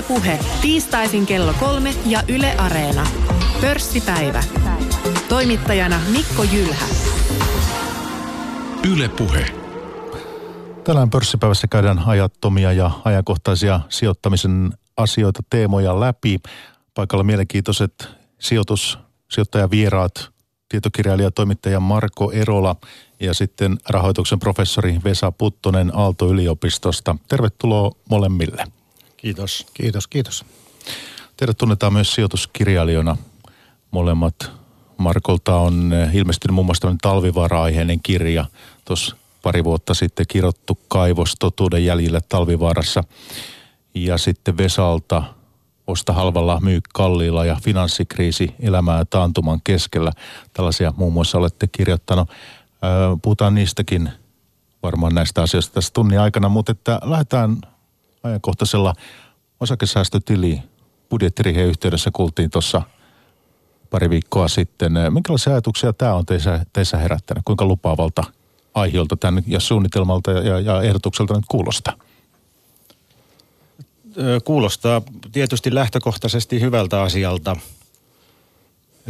Ylepuhe tiistaisin kello kolme ja Yle Areena. Pörssipäivä. Toimittajana Mikko Jylhä. Ylepuhe. Tänään pörssipäivässä käydään ajattomia ja ajankohtaisia sijoittamisen asioita, teemoja läpi. Paikalla mielenkiintoiset sijoitus, sijoittajavieraat, tietokirjailija toimittaja Marko Erola ja sitten rahoituksen professori Vesa Puttonen Aalto-yliopistosta. Tervetuloa molemmille. Kiitos. Kiitos, kiitos. Teidät tunnetaan myös sijoituskirjailijoina molemmat. Markolta on ilmestynyt muun muassa talvivaara-aiheinen kirja. Tuossa pari vuotta sitten kirottu kaivos totuuden jäljille talvivaarassa. Ja sitten Vesalta osta halvalla, myy kalliilla ja finanssikriisi elämää taantuman keskellä. Tällaisia muun muassa olette kirjoittanut. Puhutaan niistäkin varmaan näistä asioista tässä tunnin aikana, mutta että lähdetään ajankohtaisella osakesäästötili budjettiriheen yhteydessä kuultiin tuossa pari viikkoa sitten. Minkälaisia ajatuksia tämä on teissä, teissä herättänyt? Kuinka lupaavalta aiheelta tämän ja suunnitelmalta ja, ja ehdotukselta nyt kuulostaa? Kuulostaa tietysti lähtökohtaisesti hyvältä asialta.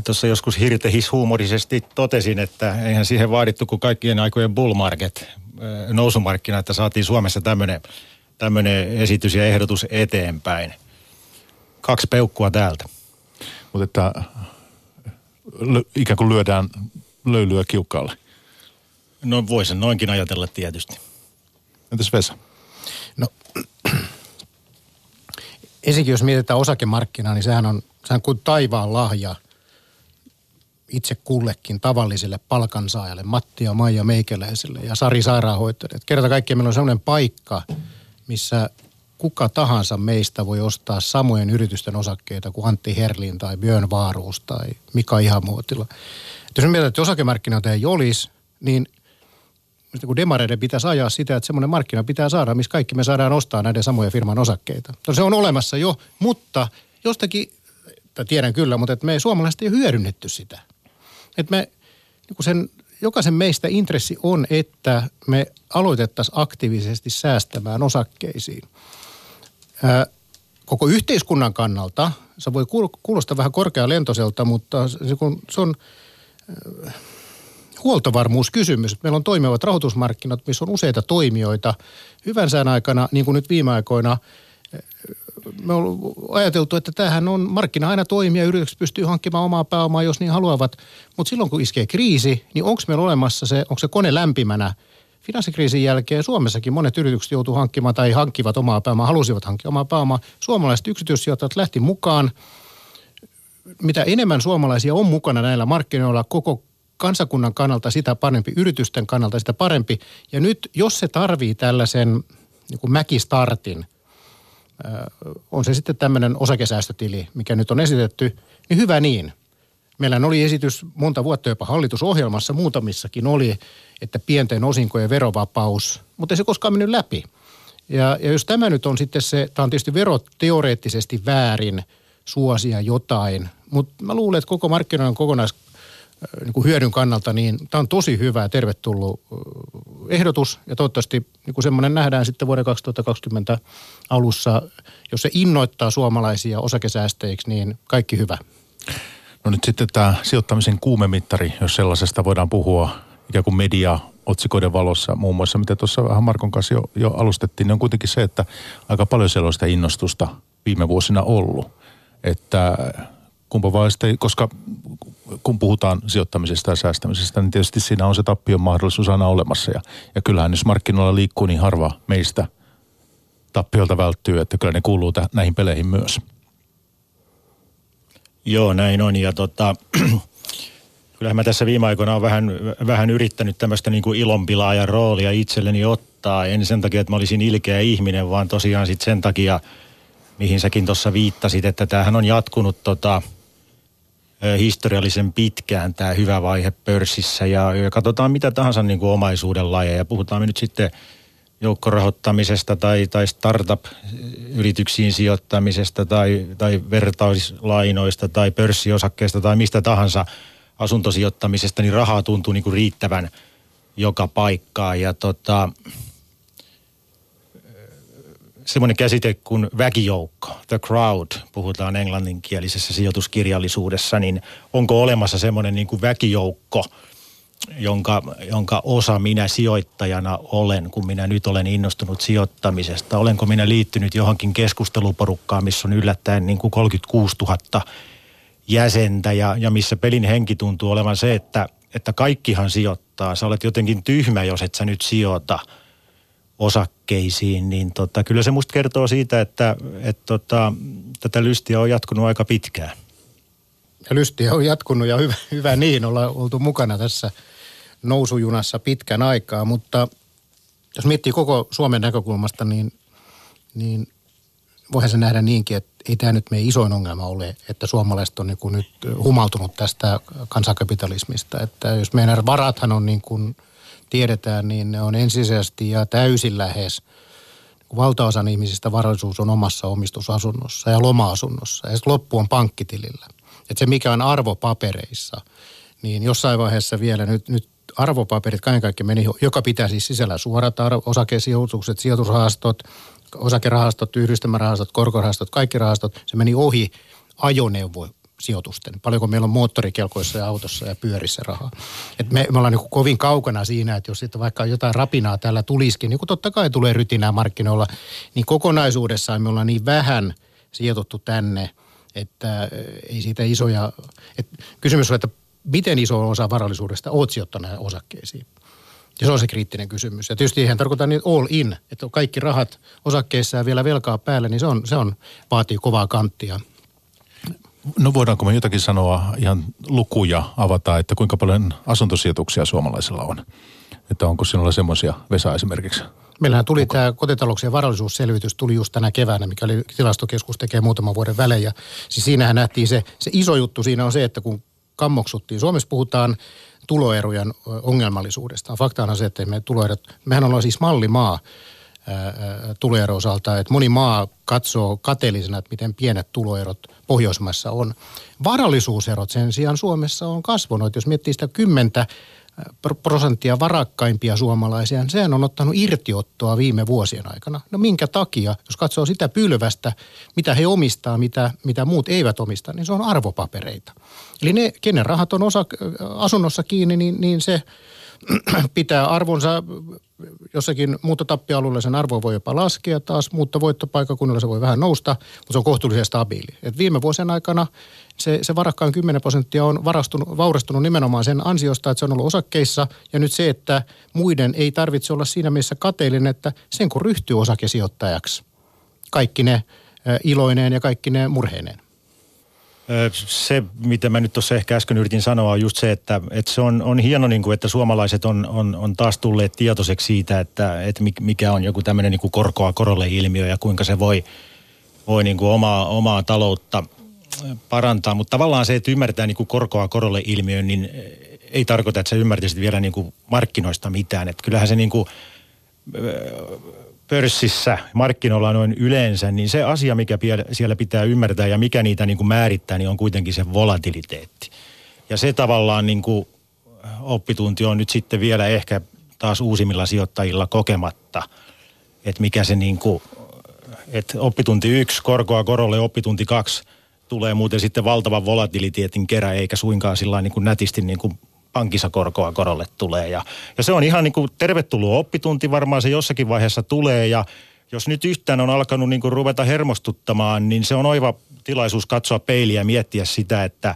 Tuossa joskus hirtehis huumorisesti totesin, että eihän siihen vaadittu kuin kaikkien aikojen bull market, nousumarkkina, että saatiin Suomessa tämmöinen tämmöinen esitys ja ehdotus eteenpäin. Kaksi peukkua täältä. Mutta että ikään kuin lyödään löylyä kiukkaalle. No voisin noinkin ajatella tietysti. Entäs Vesa? No ensinnäkin jos mietitään osakemarkkinaa, niin sehän on, sehän on kuin taivaan lahja itse kullekin tavalliselle palkansaajalle, Matti ja Maija Meikäläiselle ja Sari Sairaanhoitajille. Kerta kaikkiaan meillä on sellainen paikka, missä kuka tahansa meistä voi ostaa samojen yritysten osakkeita kuin Antti Herlin tai Björn Vaaruus tai Mika Ihamuotila. Et jos mietitään, että osakemarkkinoita ei olisi, niin kun demareiden pitäisi ajaa sitä, että semmoinen markkina pitää saada, missä kaikki me saadaan ostaa näiden samojen firman osakkeita. No se on olemassa jo, mutta jostakin, tai tiedän kyllä, mutta että me suomalaiset ei ole hyödynnetty sitä. Että me niin sen jokaisen meistä intressi on, että me aloitettaisiin aktiivisesti säästämään osakkeisiin. Koko yhteiskunnan kannalta, se voi kuulostaa vähän korkealentoiselta, mutta se, kun se on huoltovarmuuskysymys. Meillä on toimivat rahoitusmarkkinat, missä on useita toimijoita. Hyvän sään aikana, niin kuin nyt viime aikoina, me on ajateltu, että tämähän on, markkina aina toimia, yritykset pystyy hankkimaan omaa pääomaa, jos niin haluavat. Mutta silloin kun iskee kriisi, niin onko meillä olemassa se, onko se kone lämpimänä? Finanssikriisin jälkeen Suomessakin monet yritykset joutuu hankkimaan tai hankkivat omaa pääomaa, halusivat hankkia omaa pääomaa. Suomalaiset yksityissijoittajat lähti mukaan. Mitä enemmän suomalaisia on mukana näillä markkinoilla, koko kansakunnan kannalta sitä parempi, yritysten kannalta sitä parempi. Ja nyt, jos se tarvii tällaisen niin kuin mäkistartin – on se sitten tämmöinen osakesäästötili, mikä nyt on esitetty, niin hyvä niin. Meillä oli esitys monta vuotta jopa hallitusohjelmassa, muutamissakin oli, että pienten osinkojen verovapaus, mutta ei se koskaan mennyt läpi. Ja, ja jos tämä nyt on sitten se, tämä on tietysti veroteoreettisesti väärin suosia jotain, mutta mä luulen, että koko markkinoiden kokonais niin kuin hyödyn kannalta, niin tämä on tosi hyvä ja tervetullut ehdotus. Ja toivottavasti niin semmoinen nähdään sitten vuoden 2020 alussa, jos se innoittaa suomalaisia osakesäästäjiksi, niin kaikki hyvä. No nyt sitten tämä sijoittamisen kuumemittari, jos sellaisesta voidaan puhua ikään kuin media otsikoiden valossa muun muassa, mitä tuossa vähän Markon kanssa jo, jo alustettiin, niin on kuitenkin se, että aika paljon siellä on sitä innostusta viime vuosina ollut. Että kumpa vaan sitten, koska kun puhutaan sijoittamisesta ja säästämisestä, niin tietysti siinä on se tappion mahdollisuus aina olemassa. Ja, ja kyllähän jos markkinoilla liikkuu, niin harva meistä tappiolta välttyy, että kyllä ne kuuluu täh, näihin peleihin myös. Joo, näin on. Ja tota, kyllähän mä tässä viime aikoina olen vähän, vähän yrittänyt tämmöistä niin ilonpilaajan roolia itselleni ottaa. En sen takia, että mä olisin ilkeä ihminen, vaan tosiaan sitten sen takia, mihin säkin tuossa viittasit, että tämähän on jatkunut tota – historiallisen pitkään tämä hyvä vaihe pörssissä ja, ja katsotaan mitä tahansa niin kuin omaisuuden lajeja. Puhutaan me nyt sitten joukkorahoittamisesta tai, tai startup-yrityksiin sijoittamisesta tai, tai vertauslainoista tai pörssiosakkeista tai mistä tahansa asuntosijoittamisesta, niin rahaa tuntuu niin kuin riittävän joka paikkaan. Ja tota, semmoinen käsite kuin väkijoukko, the crowd, puhutaan englanninkielisessä sijoituskirjallisuudessa, niin onko olemassa semmoinen niin kuin väkijoukko, jonka, jonka osa minä sijoittajana olen, kun minä nyt olen innostunut sijoittamisesta? Olenko minä liittynyt johonkin keskusteluporukkaan, missä on yllättäen niin kuin 36 000 jäsentä ja, ja missä pelin henki tuntuu olevan se, että, että kaikkihan sijoittaa. Sä olet jotenkin tyhmä, jos et sä nyt sijoita – osakkeisiin, niin tota, kyllä se musta kertoo siitä, että et tota, tätä lystiä on jatkunut aika pitkään. Ja lystiä on jatkunut ja hyvä, hyvä niin, ollaan oltu mukana tässä nousujunassa pitkän aikaa, mutta jos miettii koko Suomen näkökulmasta, niin, niin voihan se nähdä niinkin, että ei tämä nyt meidän isoin ongelma ole, että suomalaiset on niin kuin nyt humaltunut tästä kansakapitalismista. Että jos meidän varathan on niin kuin – tiedetään, niin ne on ensisijaisesti ja täysin lähes valtaosan ihmisistä varallisuus on omassa omistusasunnossa ja loma-asunnossa ja loppu on pankkitilillä. Et se mikä on arvopapereissa, niin jossain vaiheessa vielä nyt, nyt arvopaperit kaiken kaikkiaan meni, joka pitää siis sisällä suorat osakesijoitukset, sijoitusrahastot, osakerahastot, yhdistelmärahastot, korkorahastot, kaikki rahastot, se meni ohi ajoneuvo sijoitusten. Paljonko meillä on moottorikelkoissa ja autossa ja pyörissä rahaa. Et me, me ollaan niin kovin kaukana siinä, että jos sitten vaikka jotain rapinaa täällä tulisikin, niin kuin totta kai tulee rytinää markkinoilla, niin kokonaisuudessaan me ollaan niin vähän sijoitettu tänne, että ei siitä isoja... Et kysymys on, että miten iso osa varallisuudesta oot sijoittanut osakkeisiin. Ja se on se kriittinen kysymys. Ja tietysti eihän tarkoita niin all in, että kaikki rahat osakkeissa ja vielä velkaa päälle, niin se, on, se on, vaatii kovaa kanttia. No voidaanko me jotakin sanoa, ihan lukuja avata, että kuinka paljon asuntosijoituksia suomalaisilla on? Että onko sinulla semmoisia, Vesa esimerkiksi? Meillähän tuli Onko? tämä kotitalouksien varallisuusselvitys, tuli just tänä keväänä, mikä oli tilastokeskus tekee muutaman vuoden välein. Ja siis siinähän nähtiin se, se iso juttu siinä on se, että kun kammoksuttiin, Suomessa puhutaan tuloerojen ongelmallisuudesta. Faktaana se, että me tuloerot, mehän ollaan siis mallimaa tuloero osalta, että moni maa katsoo kateellisena, että miten pienet tuloerot Pohjoismaissa on. Varallisuuserot sen sijaan Suomessa on kasvanut. Jos miettii sitä kymmentä prosenttia varakkaimpia suomalaisia, niin sehän on ottanut irtiottoa viime vuosien aikana. No minkä takia, jos katsoo sitä pylvästä, mitä he omistaa, mitä, mitä muut eivät omista, niin se on arvopapereita. Eli ne, kenen rahat on osa, asunnossa kiinni, niin, niin se pitää arvonsa jossakin muuttotappialueella sen arvo voi jopa laskea taas, mutta voittopaikakunnalla se voi vähän nousta, mutta se on kohtuullisen stabiili. Et viime vuosien aikana se, se varakkaan 10 prosenttia on varastunut, vaurastunut nimenomaan sen ansiosta, että se on ollut osakkeissa ja nyt se, että muiden ei tarvitse olla siinä mielessä kateellinen, että sen kun ryhtyy osakesijoittajaksi, kaikki ne iloineen ja kaikki ne murheineen. Se, mitä mä nyt tuossa ehkä äsken yritin sanoa, on just se, että, että se on, on hieno, niin kuin, että suomalaiset on, on, on taas tulleet tietoiseksi siitä, että, että mikä on joku tämmöinen niin korkoa korolle ilmiö ja kuinka se voi, voi niin kuin omaa, omaa taloutta parantaa. Mutta tavallaan se, että ymmärtää niin kuin korkoa korolle ilmiön, niin ei tarkoita, että sä ymmärtäisit vielä niin kuin markkinoista mitään. Että kyllähän se niin kuin, pörssissä, markkinoilla noin yleensä, niin se asia, mikä siellä pitää ymmärtää ja mikä niitä niin kuin määrittää, niin on kuitenkin se volatiliteetti. Ja se tavallaan niin kuin oppitunti on nyt sitten vielä ehkä taas uusimmilla sijoittajilla kokematta, että mikä se niin kuin, että oppitunti yksi, korkoa korolle, oppitunti kaksi tulee muuten sitten valtavan volatiliteetin kerä, eikä suinkaan sillä niin kuin nätisti niin kuin pankissa korkoa korolle tulee. Ja, ja se on ihan niin kuin tervetullut oppitunti, varmaan se jossakin vaiheessa tulee ja jos nyt yhtään on alkanut niin kuin ruveta hermostuttamaan, niin se on oiva tilaisuus katsoa peiliä ja miettiä sitä, että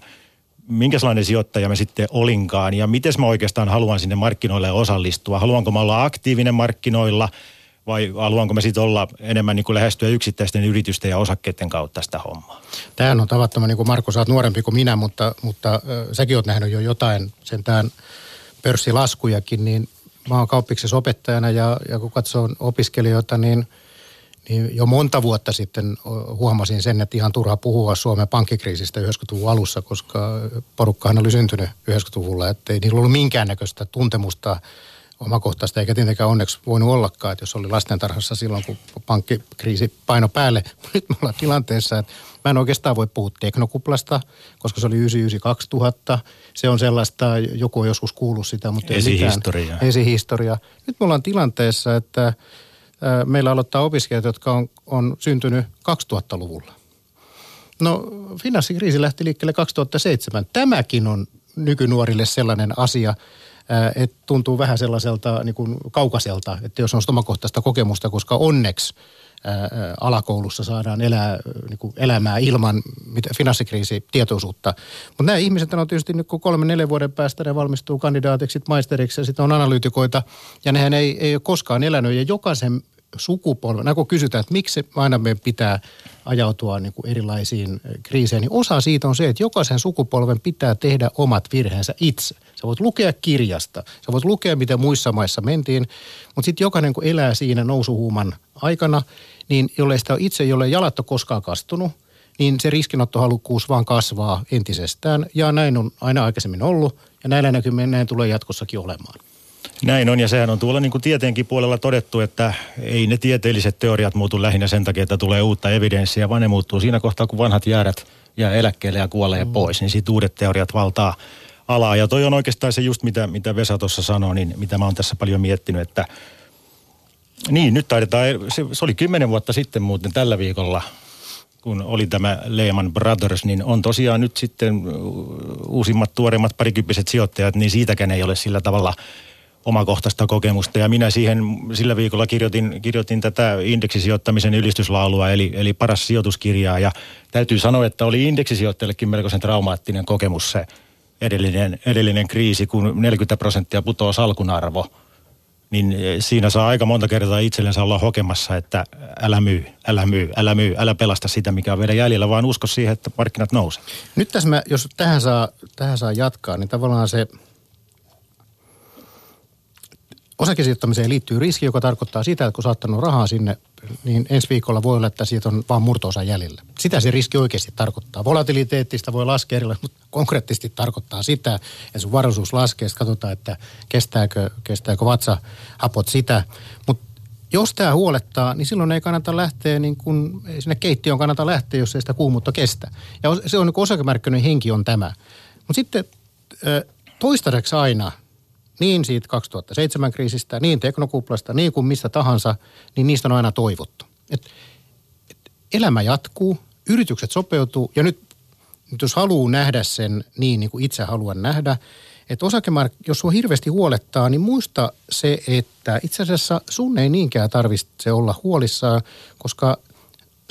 minkälainen sijoittaja me sitten olinkaan ja miten mä oikeastaan haluan sinne markkinoille osallistua. Haluanko mä olla aktiivinen markkinoilla – vai haluanko me sitten olla enemmän niin kuin lähestyä yksittäisten yritysten ja osakkeiden kautta sitä hommaa? Tämähän on tavattoman, niin kuin Marko, sä oot nuorempi kuin minä, mutta, mutta äh, säkin oot nähnyt jo jotain sentään pörssilaskujakin, niin mä oon kauppiksessa opettajana ja, ja kun katsoo opiskelijoita, niin, niin jo monta vuotta sitten huomasin sen, että ihan turha puhua Suomen pankkikriisistä 90-luvun alussa, koska porukkahan oli syntynyt 90-luvulla, että ei niillä ollut minkäännäköistä tuntemusta omakohtaista, eikä tietenkään onneksi voinut ollakaan, että jos oli lastentarhassa silloin, kun pankkikriisi paino päälle. Nyt me ollaan tilanteessa, että mä en oikeastaan voi puhua teknokuplasta, koska se oli 99-2000. Se on sellaista, joku on joskus kuullut sitä, mutta ei Esihistoria. Esihistoria. Nyt me ollaan tilanteessa, että meillä aloittaa opiskelijat, jotka on, on syntynyt 2000-luvulla. No finanssikriisi lähti liikkeelle 2007. Tämäkin on nykynuorille sellainen asia, että tuntuu vähän sellaiselta niin kuin kaukaiselta, että jos on omakohtaista kokemusta, koska onneksi alakoulussa saadaan elää, niin kuin elämää ilman finanssikriisitietoisuutta. Mutta nämä ihmiset on tietysti nyt kun kolme, neljä vuoden päästä ne valmistuu kandidaatiksi, maisteriksi ja sitten on analyytikoita ja nehän ei, ei ole koskaan elänyt ja jokaisen sukupolven, kun kysytään, että miksi aina meidän pitää ajautua niin kuin erilaisiin kriiseihin, niin osa siitä on se, että jokaisen sukupolven pitää tehdä omat virheensä itse. Sä voit lukea kirjasta, sä voit lukea, miten muissa maissa mentiin, mutta sitten jokainen, kun elää siinä nousuhuuman aikana, niin jollei sitä itse, jolle jalat ole koskaan kastunut, niin se riskinottohalukkuus vaan kasvaa entisestään. Ja näin on aina aikaisemmin ollut, ja näillä näkymin näin tulee jatkossakin olemaan. Näin on, ja sehän on tuolla niin kuin tieteenkin puolella todettu, että ei ne tieteelliset teoriat muutu lähinnä sen takia, että tulee uutta evidenssiä, vaan ne muuttuu siinä kohtaa, kun vanhat jäädät jää eläkkeelle ja kuolee mm. pois, niin sitten uudet teoriat valtaa alaa. Ja toi on oikeastaan se just, mitä, mitä Vesa tuossa sanoi, niin mitä mä oon tässä paljon miettinyt, että niin, nyt taidetaan, se, se oli kymmenen vuotta sitten muuten tällä viikolla, kun oli tämä Lehman Brothers, niin on tosiaan nyt sitten uusimmat, tuoreimmat parikymppiset sijoittajat, niin siitäkään ei ole sillä tavalla – omakohtaista kokemusta. Ja minä siihen sillä viikolla kirjoitin, kirjoitin tätä indeksisijoittamisen ylistyslaulua, eli, eli paras sijoituskirjaa. Ja täytyy sanoa, että oli indeksisijoittajallekin melkoisen traumaattinen kokemus se edellinen, edellinen kriisi, kun 40 prosenttia putoaa salkun arvo. Niin siinä saa aika monta kertaa itsellensä olla hokemassa, että älä myy, älä myy, älä myy, älä pelasta sitä, mikä on vielä jäljellä, vaan usko siihen, että markkinat nousee. Nyt tässä mä, jos tähän saa, tähän saa jatkaa, niin tavallaan se – osakesijoittamiseen liittyy riski, joka tarkoittaa sitä, että kun saattanut rahaa sinne, niin ensi viikolla voi olla, että siitä on vain murtoosa jäljellä. Sitä se riski oikeasti tarkoittaa. Volatiliteettista voi laskea erilaisesti, mutta konkreettisesti tarkoittaa sitä, että sun varallisuus laskee, että katsotaan, että kestääkö, kestääkö vatsahapot sitä. Mutta jos tämä huolettaa, niin silloin ei kannata lähteä, niin kun, ei sinne keittiöön kannata lähteä, jos ei sitä kuumuutta kestä. Ja se on niin osakemarkkinoiden henki on tämä. Mutta sitten toistaiseksi aina – niin siitä 2007 kriisistä, niin teknokuplasta, niin kuin mistä tahansa, niin niistä on aina toivottu. Et, et elämä jatkuu, yritykset sopeutuu ja nyt, nyt jos haluaa nähdä sen niin, niin kuin itse haluan nähdä, että osakemark, jos sua hirveästi huolettaa, niin muista se, että itse asiassa sun ei niinkään tarvitse olla huolissaan, koska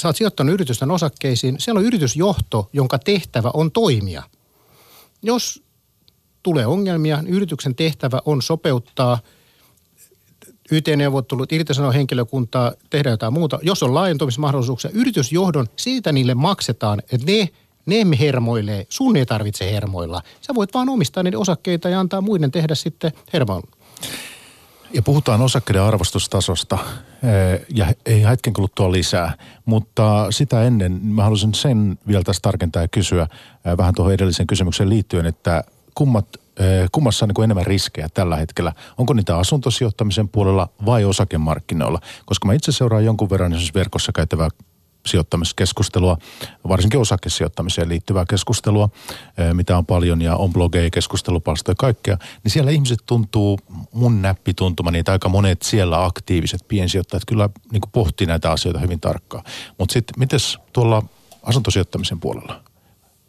sä oot sijoittanut yritysten osakkeisiin, siellä on yritysjohto, jonka tehtävä on toimia. Jos tulee ongelmia, yrityksen tehtävä on sopeuttaa YT-neuvottelut, irtisanoa henkilökuntaa, tehdä jotain muuta. Jos on laajentumismahdollisuuksia, yritysjohdon, siitä niille maksetaan, että ne ne hermoilee, sun ei tarvitse hermoilla. Sä voit vaan omistaa niiden osakkeita ja antaa muiden tehdä sitten hermoilla. Ja puhutaan osakkeiden arvostustasosta ja ei hetken kuluttua lisää, mutta sitä ennen mä haluaisin sen vielä tässä tarkentaa ja kysyä vähän tuohon edellisen kysymykseen liittyen, että kummat, kummassa on niin enemmän riskejä tällä hetkellä? Onko niitä asuntosijoittamisen puolella vai osakemarkkinoilla? Koska mä itse seuraan jonkun verran esimerkiksi verkossa käytävää sijoittamiskeskustelua, varsinkin osakesijoittamiseen liittyvää keskustelua, mitä on paljon ja on blogeja, keskustelupalstoja ja kaikkea, niin siellä ihmiset tuntuu, mun näppi tuntuma, niitä aika monet siellä aktiiviset piensijoittajat kyllä niin pohtii näitä asioita hyvin tarkkaan. Mutta sitten, mites tuolla asuntosijoittamisen puolella?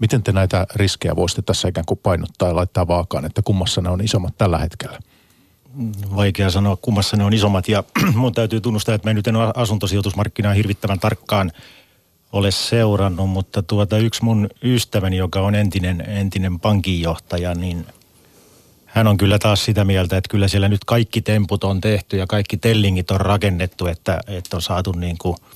Miten te näitä riskejä voisitte tässä ikään kuin painottaa ja laittaa vaakaan, että kummassa ne on isommat tällä hetkellä? Vaikea sanoa, kummassa ne on isommat ja mun täytyy tunnustaa, että mä nyt en ole asuntosijoitusmarkkinaa hirvittävän tarkkaan ole seurannut, mutta tuota yksi mun ystäväni, joka on entinen, entinen pankinjohtaja, niin hän on kyllä taas sitä mieltä, että kyllä siellä nyt kaikki temput on tehty ja kaikki tellingit on rakennettu, että, että on saatu niin kuin –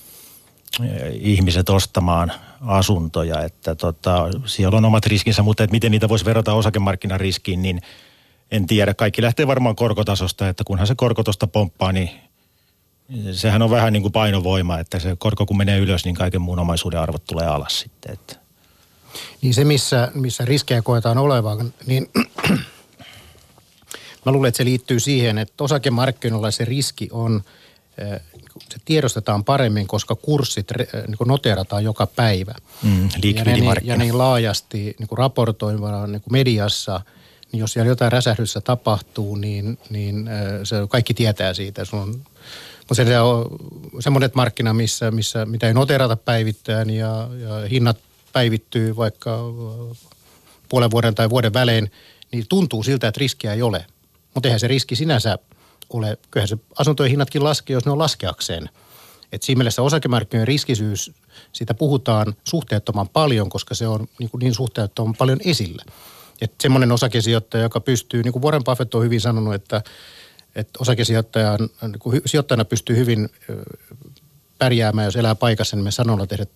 ihmiset ostamaan asuntoja, että tota, siellä on omat riskinsä, mutta että miten niitä voisi verrata osakemarkkinariskiin, niin en tiedä. Kaikki lähtee varmaan korkotasosta, että kunhan se korkotosta pomppaa, niin sehän on vähän niin kuin painovoima, että se korko kun menee ylös, niin kaiken muun omaisuuden arvot tulee alas sitten. Että. Niin se, missä, missä riskejä koetaan olevan, niin mä luulen, että se liittyy siihen, että osakemarkkinoilla se riski on – se tiedostetaan paremmin, koska kurssit niin kuin noterataan joka päivä. Mm, ja, ne, niin, ja niin laajasti niin kuin raportoimana niin kuin mediassa, niin jos siellä jotain räsähdyssä tapahtuu, niin, niin se kaikki tietää siitä. Se on Mutta se on semmoinen markkina, missä, missä, mitä ei noterata päivittäin ja, ja hinnat päivittyy vaikka puolen vuoden tai vuoden välein, niin tuntuu siltä, että riskiä ei ole. Mutta eihän se riski sinänsä ole, kyllähän se asuntojen hinnatkin laskee, jos ne on laskeakseen. Et siinä mielessä osakemarkkinoiden riskisyys, siitä puhutaan suhteettoman paljon, koska se on niin, niin suhteettoman paljon esillä. Että semmoinen osakesijoittaja, joka pystyy, niin kuin Warren Buffett on hyvin sanonut, että, että osakesijoittajan, niin sijoittajana pystyy hyvin pärjäämään, jos elää paikassa, niin me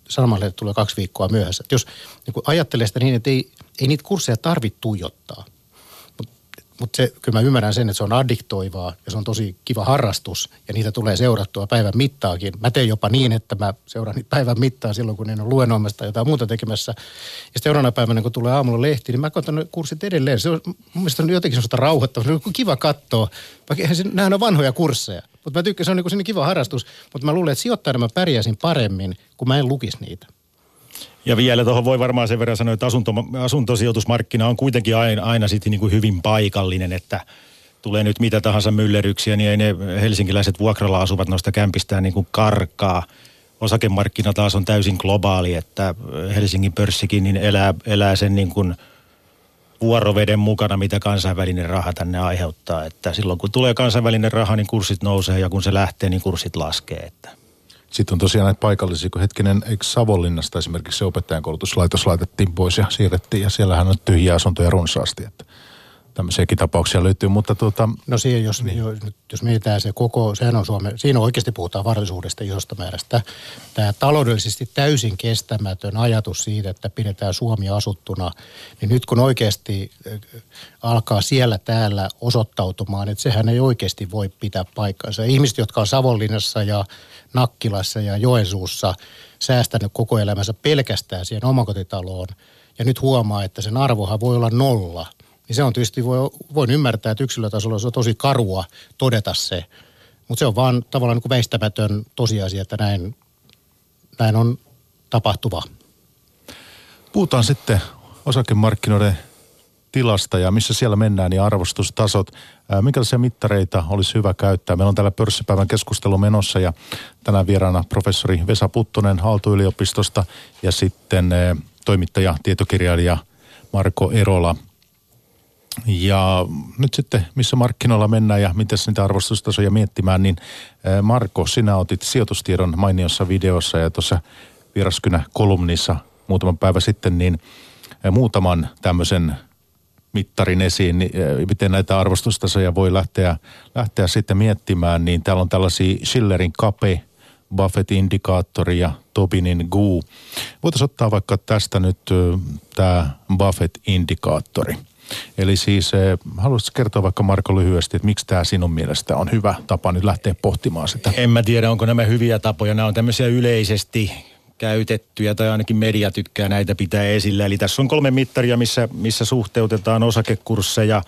sanomalehdet tulee kaksi viikkoa myöhässä. Et jos niin ajattelee sitä niin, että ei, ei niitä kursseja tarvitse tuijottaa. Mutta se, kyllä mä ymmärrän sen, että se on addiktoivaa ja se on tosi kiva harrastus ja niitä tulee seurattua päivän mittaakin. Mä teen jopa niin, että mä seuraan niitä päivän mittaa silloin, kun en ole luennoimassa tai jotain muuta tekemässä. Ja seuraavana päivänä, kun tulee aamulla lehti, niin mä ne kurssit edelleen. Se on mun mielestä on jotenkin sellaista rauhoittavaa. Se on kiva katsoa. Vaikka se, nämä on vanhoja kursseja. Mutta mä tykkään, se on niin kiva harrastus. Mutta mä luulen, että sijoittajana mä pärjäisin paremmin, kun mä en lukisi niitä. Ja vielä tuohon voi varmaan sen verran sanoa, että asunto, asuntosijoitusmarkkina on kuitenkin aina, aina sitten niin kuin hyvin paikallinen, että tulee nyt mitä tahansa myllerryksiä, niin ei ne helsinkiläiset vuokralla asuvat noista kämpistään niin kuin karkaa. Osakemarkkina taas on täysin globaali, että Helsingin pörssikin niin elää, elää sen niin kuin vuoroveden mukana, mitä kansainvälinen raha tänne aiheuttaa. Että silloin kun tulee kansainvälinen raha, niin kurssit nousee ja kun se lähtee, niin kurssit laskee. Että sitten on tosiaan näitä paikallisia, kun hetkinen, eikö Savonlinnasta esimerkiksi se opettajan koulutuslaitos laitettiin pois ja siirrettiin ja siellähän on tyhjiä asuntoja runsaasti, että tämmöisiäkin tapauksia löytyy, mutta tuota... No siihen, jos, niin. jos mietitään se koko, sehän on Suome, siinä oikeasti puhutaan varallisuudesta isosta määrästä. Tämä taloudellisesti täysin kestämätön ajatus siitä, että pidetään Suomi asuttuna, niin nyt kun oikeasti äh, alkaa siellä täällä osoittautumaan, että sehän ei oikeasti voi pitää paikkaansa. Ihmiset, jotka on Savonlinnassa ja Nakkilassa ja Joensuussa säästänyt koko elämänsä pelkästään siihen omakotitaloon, ja nyt huomaa, että sen arvohan voi olla nolla – niin se on tietysti, voi, voin ymmärtää, että yksilötasolla se on tosi karua todeta se, mutta se on vaan tavallaan niin kuin väistämätön tosiasia, että näin, näin on tapahtuva. Puhutaan sitten osakemarkkinoiden tilasta ja missä siellä mennään, niin arvostustasot. Minkälaisia mittareita olisi hyvä käyttää? Meillä on täällä pörssipäivän keskustelu menossa ja tänään vieraana professori Vesa Puttonen Aalto-yliopistosta ja sitten toimittaja, tietokirjailija Marko Erola – ja nyt sitten, missä markkinoilla mennään ja miten niitä arvostustasoja miettimään, niin Marko, sinä otit sijoitustiedon mainiossa videossa ja tuossa viraskynä kolumnissa muutama päivä sitten, niin muutaman tämmöisen mittarin esiin, niin miten näitä arvostustasoja voi lähteä, lähteä sitten miettimään, niin täällä on tällaisia Schillerin kape, Buffett-indikaattori ja Tobinin GU. Voitaisiin ottaa vaikka tästä nyt tämä Buffett-indikaattori – Eli siis eh, haluaisitko kertoa vaikka Marko lyhyesti, että miksi tämä sinun mielestä on hyvä tapa nyt lähteä pohtimaan sitä? En mä tiedä, onko nämä hyviä tapoja. Nämä on tämmöisiä yleisesti käytettyjä tai ainakin media tykkää näitä pitää esillä. Eli tässä on kolme mittaria, missä, missä suhteutetaan osakekursseja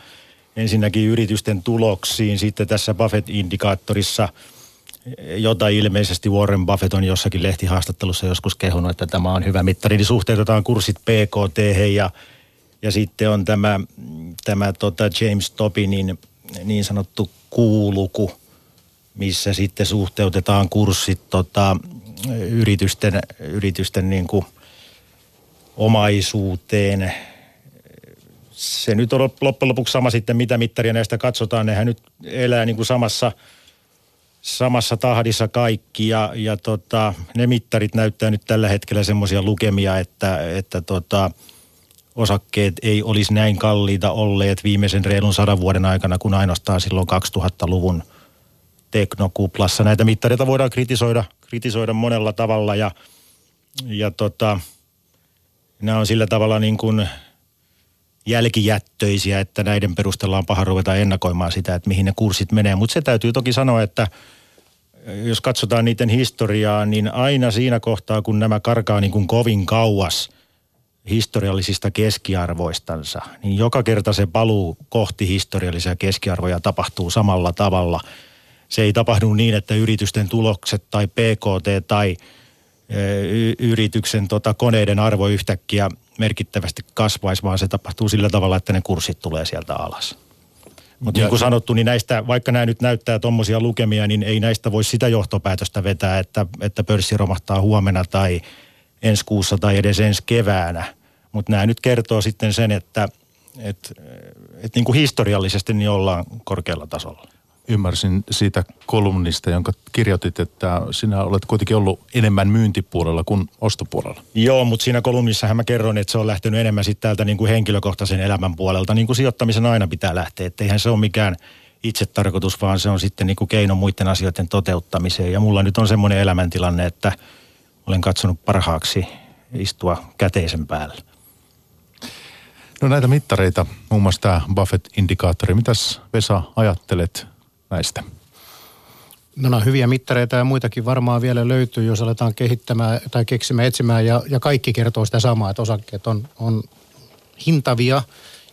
ensinnäkin yritysten tuloksiin. Sitten tässä Buffett-indikaattorissa, jota ilmeisesti Warren Buffett on jossakin lehtihaastattelussa joskus kehunut, että tämä on hyvä mittari, niin suhteutetaan kurssit PKT ja ja sitten on tämä, tämä tota James Tobinin niin sanottu kuuluku, missä sitten suhteutetaan kurssit tota, yritysten, yritysten niin kuin omaisuuteen. Se nyt on loppujen lopuksi sama sitten, mitä mittaria näistä katsotaan. Nehän nyt elää niin kuin samassa, samassa tahdissa kaikki ja, ja tota, ne mittarit näyttää nyt tällä hetkellä semmoisia lukemia, että, että tota, osakkeet ei olisi näin kalliita olleet viimeisen reilun sadan vuoden aikana kuin ainoastaan silloin 2000-luvun teknokuplassa. Näitä mittareita voidaan kritisoida, kritisoida monella tavalla ja, ja tota, nämä on sillä tavalla niin kuin jälkijättöisiä, että näiden perusteella on paha ruveta ennakoimaan sitä, että mihin ne kurssit menee. Mutta se täytyy toki sanoa, että jos katsotaan niiden historiaa, niin aina siinä kohtaa, kun nämä karkaa niin kuin kovin kauas – historiallisista keskiarvoistansa, niin joka kerta se paluu kohti historiallisia keskiarvoja tapahtuu samalla tavalla. Se ei tapahdu niin, että yritysten tulokset tai PKT tai y- yrityksen tota, koneiden arvo yhtäkkiä merkittävästi kasvaisi, vaan se tapahtuu sillä tavalla, että ne kurssit tulee sieltä alas. Mutta niin kuin sanottu, niin näistä, vaikka nämä nyt näyttää tuommoisia lukemia, niin ei näistä voi sitä johtopäätöstä vetää, että, että pörssi romahtaa huomenna tai ensi kuussa tai edes ensi keväänä. Mutta nämä nyt kertoo sitten sen, että et, et niin kuin historiallisesti niin ollaan korkealla tasolla ymmärsin siitä kolumnista, jonka kirjoitit, että sinä olet kuitenkin ollut enemmän myyntipuolella kuin ostopuolella. Joo, mutta siinä kolumnissahan mä kerron, että se on lähtenyt enemmän sitten täältä niin kuin henkilökohtaisen elämän puolelta, niin kuin sijoittamisen aina pitää lähteä. Että eihän se ole mikään itse tarkoitus, vaan se on sitten niin kuin keino muiden asioiden toteuttamiseen. Ja mulla nyt on semmoinen elämäntilanne, että olen katsonut parhaaksi istua käteisen päällä. No näitä mittareita, muun muassa tämä Buffett-indikaattori. Mitäs Vesa ajattelet näistä? No, no hyviä mittareita ja muitakin varmaan vielä löytyy, jos aletaan kehittämään tai keksimään, etsimään ja, ja kaikki kertoo sitä samaa, että osakkeet on, on hintavia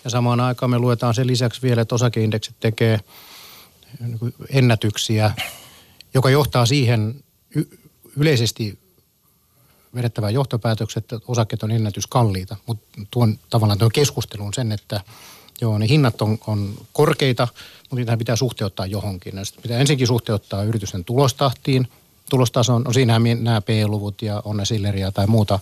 ja samaan aikaan me luetaan sen lisäksi vielä, että osakeindeksit tekee niin ennätyksiä, joka johtaa siihen y- yleisesti vedettävään johtopäätökset, että osakkeet on ennätyskalliita, mutta tuon tavallaan tuon keskustelun sen, että Joo, niin hinnat on, on korkeita, mutta niitä pitää suhteuttaa johonkin. Ja pitää ensinkin suhteuttaa yritysten tulostahtiin. Tulostason, no siinähän nämä P-luvut ja on tai muuta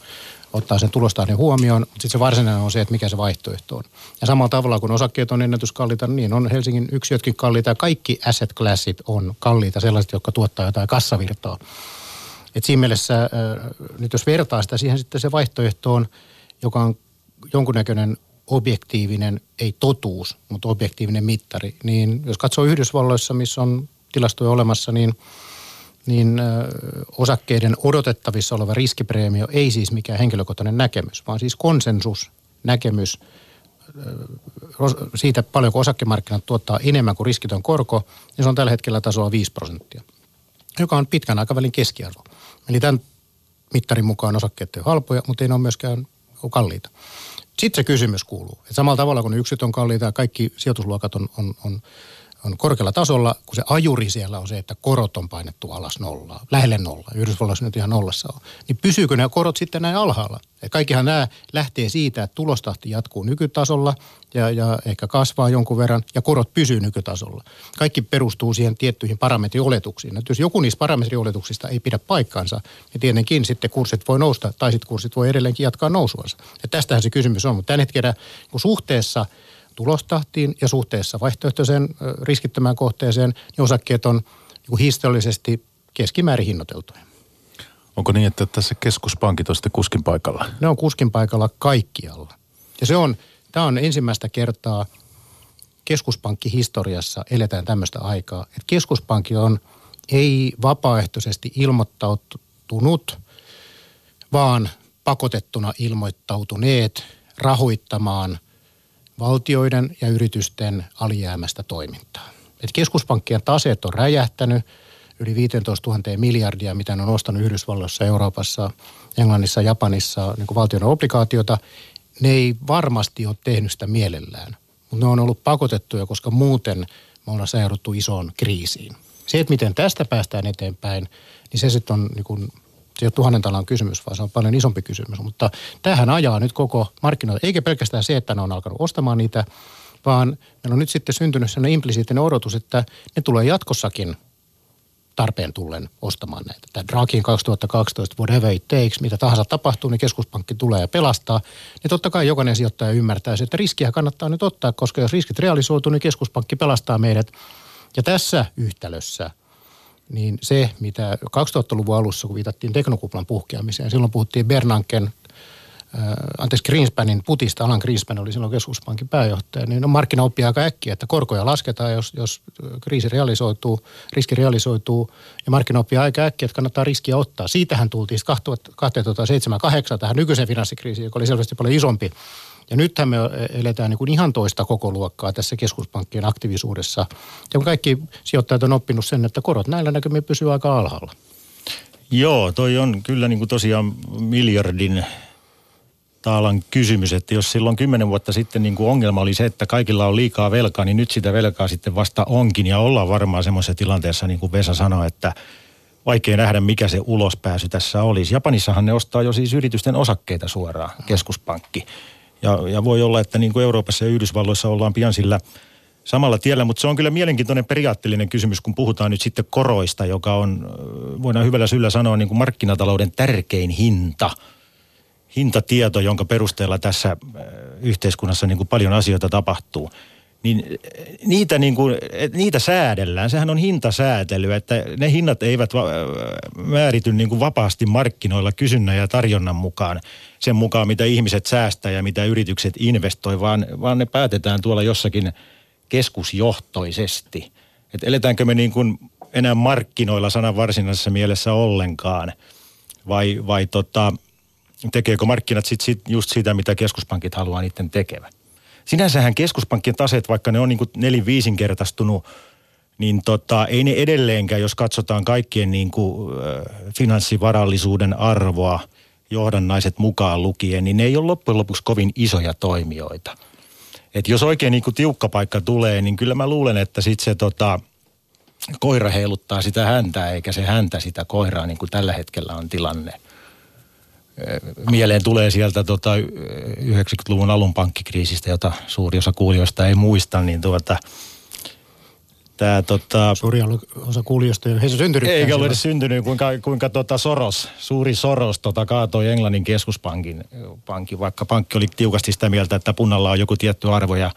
ottaa sen tulostahdin huomioon. Sitten se varsinainen on se, että mikä se vaihtoehto on. Ja samalla tavalla kun osakkeet on ennätyskalliita, niin on Helsingin yksiötkin kalliita ja kaikki asset classit on kalliita, sellaiset, jotka tuottaa jotain kassavirtaa. Et siinä mielessä, nyt jos vertaa sitä siihen sitten se vaihtoehtoon, joka on jonkunnäköinen objektiivinen, ei totuus, mutta objektiivinen mittari, niin jos katsoo Yhdysvalloissa, missä on tilastoja olemassa, niin, niin osakkeiden odotettavissa oleva riskipreemio ei siis mikään henkilökohtainen näkemys, vaan siis konsensusnäkemys siitä paljonko osakemarkkinat tuottaa enemmän kuin riskitön korko, niin se on tällä hetkellä tasoa 5 prosenttia, joka on pitkän aikavälin keskiarvo. Eli tämän mittarin mukaan osakkeet on halpoja, mutta ei ne ole myöskään kalliita. Sitten se kysymys kuuluu, että samalla tavalla kun yksityt on kalliita ja kaikki sijoitusluokat on, on, on on korkealla tasolla, kun se ajuri siellä on se, että korot on painettu alas nollaa, lähelle nollaa, Yhdysvalloissa nyt ihan nollassa on, niin pysyykö ne korot sitten näin alhaalla? Et kaikkihan nämä lähtee siitä, että tulostahti jatkuu nykytasolla ja, ja ehkä kasvaa jonkun verran ja korot pysyy nykytasolla. Kaikki perustuu siihen tiettyihin parametrioletuksiin. Et jos joku niistä parametrioletuksista ei pidä paikkaansa, niin tietenkin sitten kurssit voi nousta tai sitten kurssit voi edelleenkin jatkaa nousuansa. Ja tästähän se kysymys on, mutta tällä hetkellä suhteessa – tulostahtiin ja suhteessa vaihtoehtoiseen riskittömään kohteeseen, niin osakkeet on niin historiallisesti keskimäärin hinnoiteltuja. Onko niin, että tässä keskuspankit on sitten kuskin paikalla? Ne on kuskin paikalla kaikkialla. Ja se on, tämä on ensimmäistä kertaa keskuspankkihistoriassa eletään tämmöistä aikaa, että keskuspankki on ei vapaaehtoisesti ilmoittautunut, vaan pakotettuna ilmoittautuneet rahoittamaan – valtioiden ja yritysten alijäämästä toimintaa. Et keskuspankkien taseet on räjähtänyt yli 15 000 miljardia, mitä ne on ostanut Yhdysvalloissa, Euroopassa, Englannissa, Japanissa niin valtion obligaatiota. Ne ei varmasti ole tehnyt sitä mielellään, mutta ne on ollut pakotettuja, koska muuten me ollaan seuruttu isoon kriisiin. Se, että miten tästä päästään eteenpäin, niin se sitten on niin kuin se ei ole tuhannen talan kysymys, vaan se on paljon isompi kysymys. Mutta tähän ajaa nyt koko markkinoita, eikä pelkästään se, että ne on alkanut ostamaan niitä, vaan meillä on nyt sitten syntynyt sellainen implisiittinen odotus, että ne tulee jatkossakin tarpeen tullen ostamaan näitä. Tämä Draghin 2012, whatever it takes, mitä tahansa tapahtuu, niin keskuspankki tulee ja pelastaa. Niin totta kai jokainen sijoittaja ymmärtää, että riskiä kannattaa nyt ottaa, koska jos riskit realisoituu, niin keskuspankki pelastaa meidät. Ja tässä yhtälössä niin se, mitä 2000-luvun alussa, kun viitattiin teknokuplan puhkeamiseen, silloin puhuttiin Bernanken, äh, anteeksi Greenspanin putista, Alan Greenspan oli silloin keskuspankin pääjohtaja, niin on markkinaoppia aika äkkiä, että korkoja lasketaan, jos, jos kriisi realisoituu, riski realisoituu, ja markkinaoppia aika äkkiä, että kannattaa riskiä ottaa. Siitähän tultiin 2007-2008 tähän nykyiseen finanssikriisiin, joka oli selvästi paljon isompi ja nythän me eletään niin kuin ihan toista koko luokkaa tässä keskuspankkien aktiivisuudessa. Ja kaikki sijoittajat on oppinut sen, että korot näillä näkymin pysyy aika alhaalla. Joo, toi on kyllä niin kuin tosiaan miljardin taalan kysymys, että jos silloin kymmenen vuotta sitten niin kuin ongelma oli se, että kaikilla on liikaa velkaa, niin nyt sitä velkaa sitten vasta onkin ja ollaan varmaan semmoisessa tilanteessa, niin kuin Vesa sanoi, että vaikea nähdä, mikä se ulospääsy tässä olisi. Japanissahan ne ostaa jo siis yritysten osakkeita suoraan, keskuspankki. Ja, ja voi olla, että niin kuin Euroopassa ja Yhdysvalloissa ollaan pian sillä samalla tiellä, mutta se on kyllä mielenkiintoinen periaatteellinen kysymys, kun puhutaan nyt sitten koroista, joka on, voidaan hyvällä syllä sanoa, niin kuin markkinatalouden tärkein hinta. Hintatieto, jonka perusteella tässä yhteiskunnassa niin kuin paljon asioita tapahtuu niin niitä, niin kuin, niitä säädellään. Sehän on hintasäätely, että ne hinnat eivät va- määrity niin kuin vapaasti markkinoilla kysynnän ja tarjonnan mukaan. Sen mukaan, mitä ihmiset säästää ja mitä yritykset investoi, vaan, vaan ne päätetään tuolla jossakin keskusjohtoisesti. Että eletäänkö me niin kuin enää markkinoilla sanan varsinaisessa mielessä ollenkaan vai, vai tota, tekeekö markkinat sit, sit just sitä, mitä keskuspankit haluaa niiden tekevän? Sinänsähän keskuspankkien taseet, vaikka ne on niin kuin nelin-viisinkertaistunut, niin tota, ei ne edelleenkään, jos katsotaan kaikkien niin kuin, finanssivarallisuuden arvoa, johdannaiset mukaan lukien, niin ne ei ole loppujen lopuksi kovin isoja toimijoita. Et jos oikein niin kuin tiukka paikka tulee, niin kyllä mä luulen, että sitten se tota, koira heiluttaa sitä häntä, eikä se häntä sitä koiraa, niin kuin tällä hetkellä on tilanne – mieleen tulee sieltä tota 90-luvun alun pankkikriisistä, jota suuri osa kuulijoista ei muista, niin tuota, Tämä, tota, Suuri osa kuulijoista ei ole syntynyt. Eikä ole edes syntynyt, kuinka, kuinka tota Soros, suuri Soros tota, kaatoi Englannin keskuspankin, pankki, vaikka pankki oli tiukasti sitä mieltä, että punnalla on joku tietty arvo ja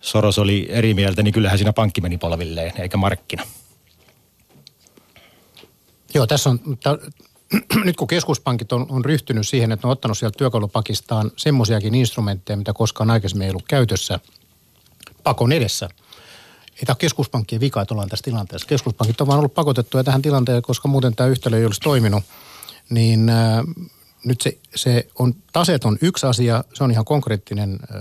Soros oli eri mieltä, niin kyllähän siinä pankki meni polvilleen, eikä markkina. Joo, tässä on, nyt kun keskuspankit on, on ryhtynyt siihen, että ne on ottanut sieltä työkalupakistaan semmoisiakin instrumentteja, mitä koskaan aikaisemmin ei ollut käytössä pakon edessä. Ei tämä keskuspankkien vika, että ollaan tässä tilanteessa. Keskuspankit on vaan ollut pakotettuja tähän tilanteeseen, koska muuten tämä yhtälö ei olisi toiminut. Niin äh, nyt se, se on, taseet on yksi asia, se on ihan konkreettinen äh,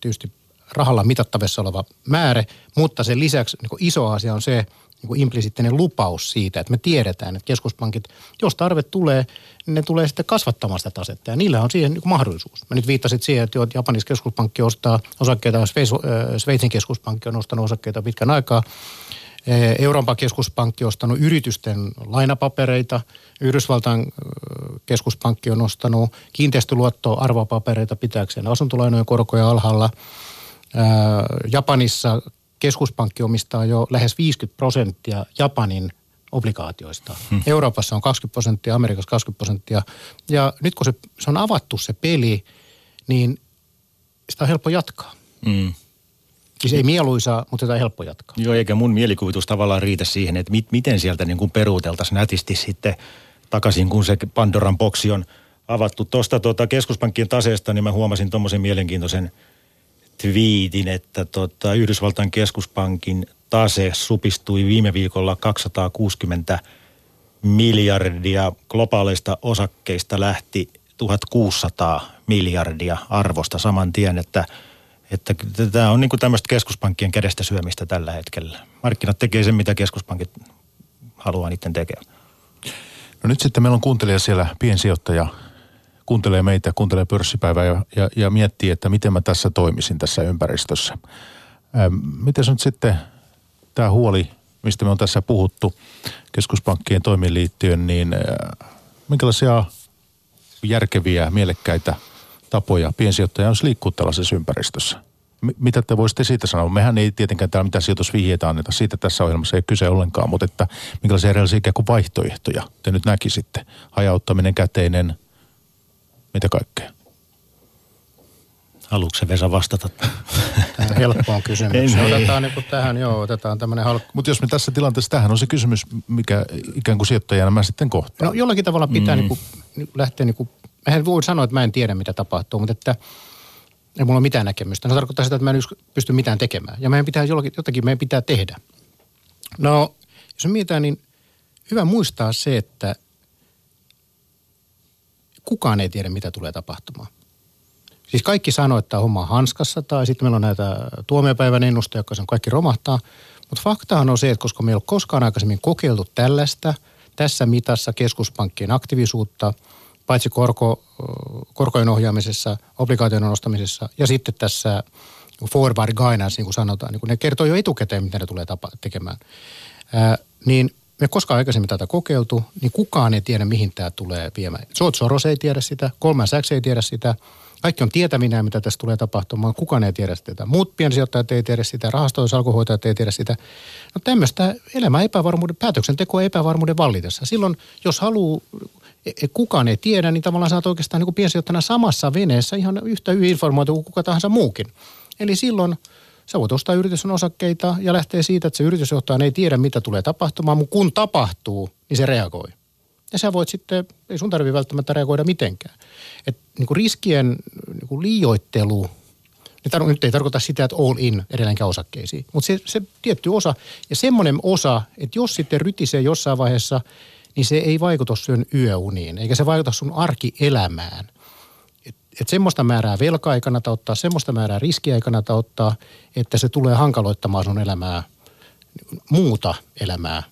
tietysti rahalla mitattavissa oleva määrä, mutta sen lisäksi niin iso asia on se, niin kuin implisiittinen lupaus siitä, että me tiedetään, että keskuspankit, jos tarve tulee, niin ne tulee sitten kasvattamaan sitä tasetta. Ja niillä on siihen niin mahdollisuus. Mä nyt viittasit siihen, että Japanin keskuspankki ostaa osakkeita, Sveitsin keskuspankki on ostanut osakkeita pitkän aikaa. Euroopan keskuspankki on ostanut yritysten lainapapereita, Yhdysvaltain keskuspankki on ostanut kiinteistöluottoarvopapereita pitääkseen asuntolainojen korkoja alhaalla. Japanissa keskuspankki omistaa jo lähes 50 prosenttia Japanin obligaatioista. Hmm. Euroopassa on 20 prosenttia, Amerikassa 20 prosenttia. Ja nyt kun se, se on avattu se peli, niin sitä on helppo jatkaa. Hmm. Siis ei mieluisa, mutta sitä on helppo jatkaa. Joo, eikä mun mielikuvitus tavallaan riitä siihen, että mit, miten sieltä niin kuin peruuteltaisiin nätisti sitten takaisin, kun se Pandoran boksi on avattu. Tuosta tuota keskuspankkien taseesta, niin mä huomasin tuommoisen mielenkiintoisen – twiitin, että tota, Yhdysvaltain keskuspankin tase supistui viime viikolla 260 miljardia. Globaaleista osakkeista lähti 1600 miljardia arvosta saman tien, että että tämä on niin kuin tämmöistä keskuspankkien kädestä syömistä tällä hetkellä. Markkinat tekee sen, mitä keskuspankit haluaa niiden tekemään. No nyt sitten meillä on kuuntelija siellä, piensijoittaja kuuntelee meitä, kuuntelee pörssipäivää ja, ja, ja miettii, että miten mä tässä toimisin tässä ympäristössä. Ähm, miten nyt sitten tämä huoli, mistä me on tässä puhuttu keskuspankkien toimiin liittyen, niin äh, minkälaisia järkeviä, mielekkäitä tapoja piensijoittaja olisi liikkua tällaisessa ympäristössä? M- mitä te voisitte siitä sanoa? Mehän ei tietenkään täällä mitään sijoitusvihjeitä anneta, siitä tässä ohjelmassa ei kyse ollenkaan, mutta että minkälaisia erilaisia ikään kuin vaihtoehtoja te nyt näkisitte? Hajauttaminen, käteinen – mitä kaikkea? Haluatko Vesa vastata? Tähän helppoon kysymykseen. Otetaan niin tähän, joo, otetaan tämmöinen halk... Mutta jos me tässä tilanteessa, tähän on se kysymys, mikä ikään kuin sijoittajana mä sitten kohtaan. No jollakin tavalla pitää mm. niin kuin, lähteä niin kuin, mehän voi sanoa, että mä en tiedä mitä tapahtuu, mutta että ei mulla ole mitään näkemystä. No, se tarkoittaa sitä, että mä en pysty mitään tekemään. Ja meidän pitää jollakin, jotakin meidän pitää tehdä. No, jos me mietitään, niin hyvä muistaa se, että kukaan ei tiedä, mitä tulee tapahtumaan. Siis kaikki sanoo, että homma on hanskassa tai sitten meillä on näitä tuomiopäivän ennusteja, jotka sen kaikki romahtaa. Mutta faktahan on se, että koska meillä ei ole koskaan aikaisemmin kokeiltu tällaista, tässä mitassa keskuspankkien aktiivisuutta, paitsi korko, korkojen ohjaamisessa, obligaation nostamisessa ja sitten tässä forward guidance, niin kuin sanotaan, niin kuin ne kertoo jo etukäteen, mitä ne tulee tapa, tekemään. Ää, niin me koskaan aikaisemmin tätä kokeiltu, niin kukaan ei tiedä, mihin tämä tulee viemään. George Soros ei tiedä sitä, Goldman Sachs ei tiedä sitä. Kaikki on tietäminen, mitä tässä tulee tapahtumaan. Kukaan ei tiedä sitä. Muut piensijoittajat ei tiedä sitä, rahastojen salkuhoitajat ei tiedä sitä. No tämmöistä elämä epävarmuuden, päätöksenteko epävarmuuden vallitessa. Silloin, jos haluaa e, e, kukaan ei tiedä, niin tavallaan oot oikeastaan niin piensijoittajana samassa veneessä ihan yhtä informoitu kuin kuka tahansa muukin. Eli silloin Sä voit ostaa yrityksen osakkeita ja lähtee siitä, että se yritysjohtaja ei tiedä, mitä tulee tapahtumaan, mutta kun tapahtuu, niin se reagoi. Ja sä voit sitten, ei sun tarvitse välttämättä reagoida mitenkään. Et niin kuin riskien niin kuin liioittelu, niin nyt ei tarkoita sitä, että all in edelleenkään osakkeisiin, mutta se, se tietty osa ja semmoinen osa, että jos sitten rytisee jossain vaiheessa, niin se ei vaikuta syön yöuniin, eikä se vaikuta sun arkielämään että semmoista määrää velkaa ei kannata ottaa, semmoista määrää riskiä ei kannata ottaa, että se tulee hankaloittamaan sun elämää, muuta elämää.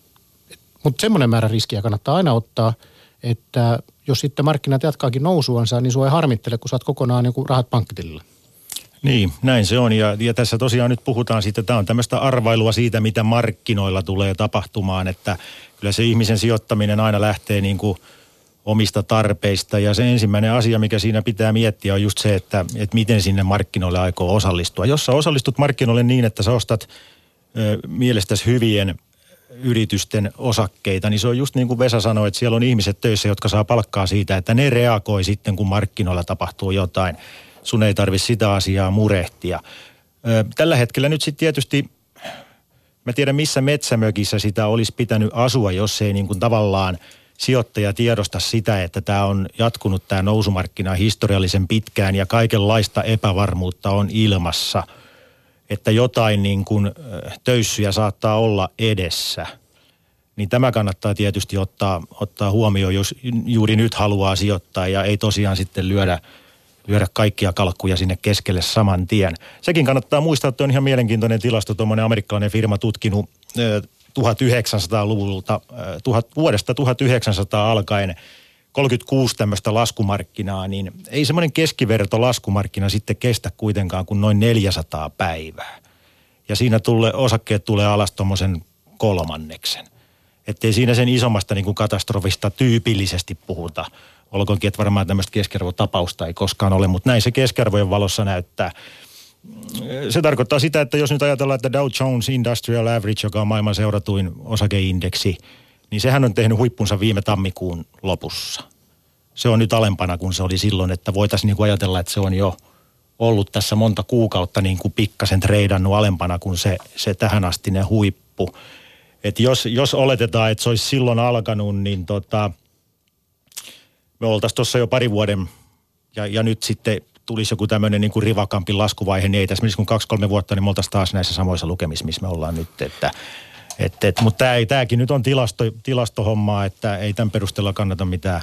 Mutta semmoinen määrä riskiä kannattaa aina ottaa, että jos sitten markkinat jatkaakin nousuansa, niin sua ei harmittele, kun saat kokonaan niin rahat pankkitilillä. Niin, näin se on. Ja, ja tässä tosiaan nyt puhutaan siitä, tämä on tämmöistä arvailua siitä, mitä markkinoilla tulee tapahtumaan, että kyllä se ihmisen sijoittaminen aina lähtee niin kuin – omista tarpeista. Ja se ensimmäinen asia, mikä siinä pitää miettiä, on just se, että, että miten sinne markkinoille aikoo osallistua. Jos sä osallistut markkinoille niin, että sä ostat ö, mielestäsi hyvien yritysten osakkeita, niin se on just niin kuin Vesa sanoi, että siellä on ihmiset töissä, jotka saa palkkaa siitä, että ne reagoi sitten, kun markkinoilla tapahtuu jotain. Sun ei tarvi sitä asiaa murehtia. Ö, tällä hetkellä nyt sitten tietysti, mä tiedän missä metsämökissä sitä olisi pitänyt asua, jos ei niin kuin tavallaan – sijoittaja tiedosta sitä, että tämä on jatkunut tämä nousumarkkina historiallisen pitkään ja kaikenlaista epävarmuutta on ilmassa, että jotain niin kuin töyssyjä saattaa olla edessä, niin tämä kannattaa tietysti ottaa, ottaa huomioon, jos juuri nyt haluaa sijoittaa ja ei tosiaan sitten lyödä, lyödä kaikkia kalkkuja sinne keskelle saman tien. Sekin kannattaa muistaa, että on ihan mielenkiintoinen tilasto, tuommoinen amerikkalainen firma tutkinut 1900-luvulta, tuhat, vuodesta 1900 alkaen 36 tämmöistä laskumarkkinaa, niin ei semmoinen keskiverto laskumarkkina sitten kestä kuitenkaan kuin noin 400 päivää. Ja siinä tulee, osakkeet tulee alas tuommoisen kolmanneksen. Että ei siinä sen isommasta niin kuin katastrofista tyypillisesti puhuta. Olkoonkin, että varmaan tämmöistä keskiarvotapausta ei koskaan ole, mutta näin se keskiarvojen valossa näyttää se tarkoittaa sitä, että jos nyt ajatellaan, että Dow Jones Industrial Average, joka on maailman seuratuin osakeindeksi, niin sehän on tehnyt huippunsa viime tammikuun lopussa. Se on nyt alempana kuin se oli silloin, että voitaisiin niin kuin ajatella, että se on jo ollut tässä monta kuukautta niin kuin pikkasen treidannut alempana kuin se, se tähän ne huippu. Et jos, jos oletetaan, että se olisi silloin alkanut, niin tota, me oltaisiin tuossa jo pari vuoden ja, ja nyt sitten tulisi joku tämmöinen niin kuin rivakampin laskuvaihe, niin ei tässä menisi kuin kaksi-kolme vuotta, niin me oltaisiin taas näissä samoissa lukemissa, missä me ollaan nyt. Että, et, et, mutta tämä, tämäkin nyt on tilasto, tilastohommaa, että ei tämän perusteella kannata mitään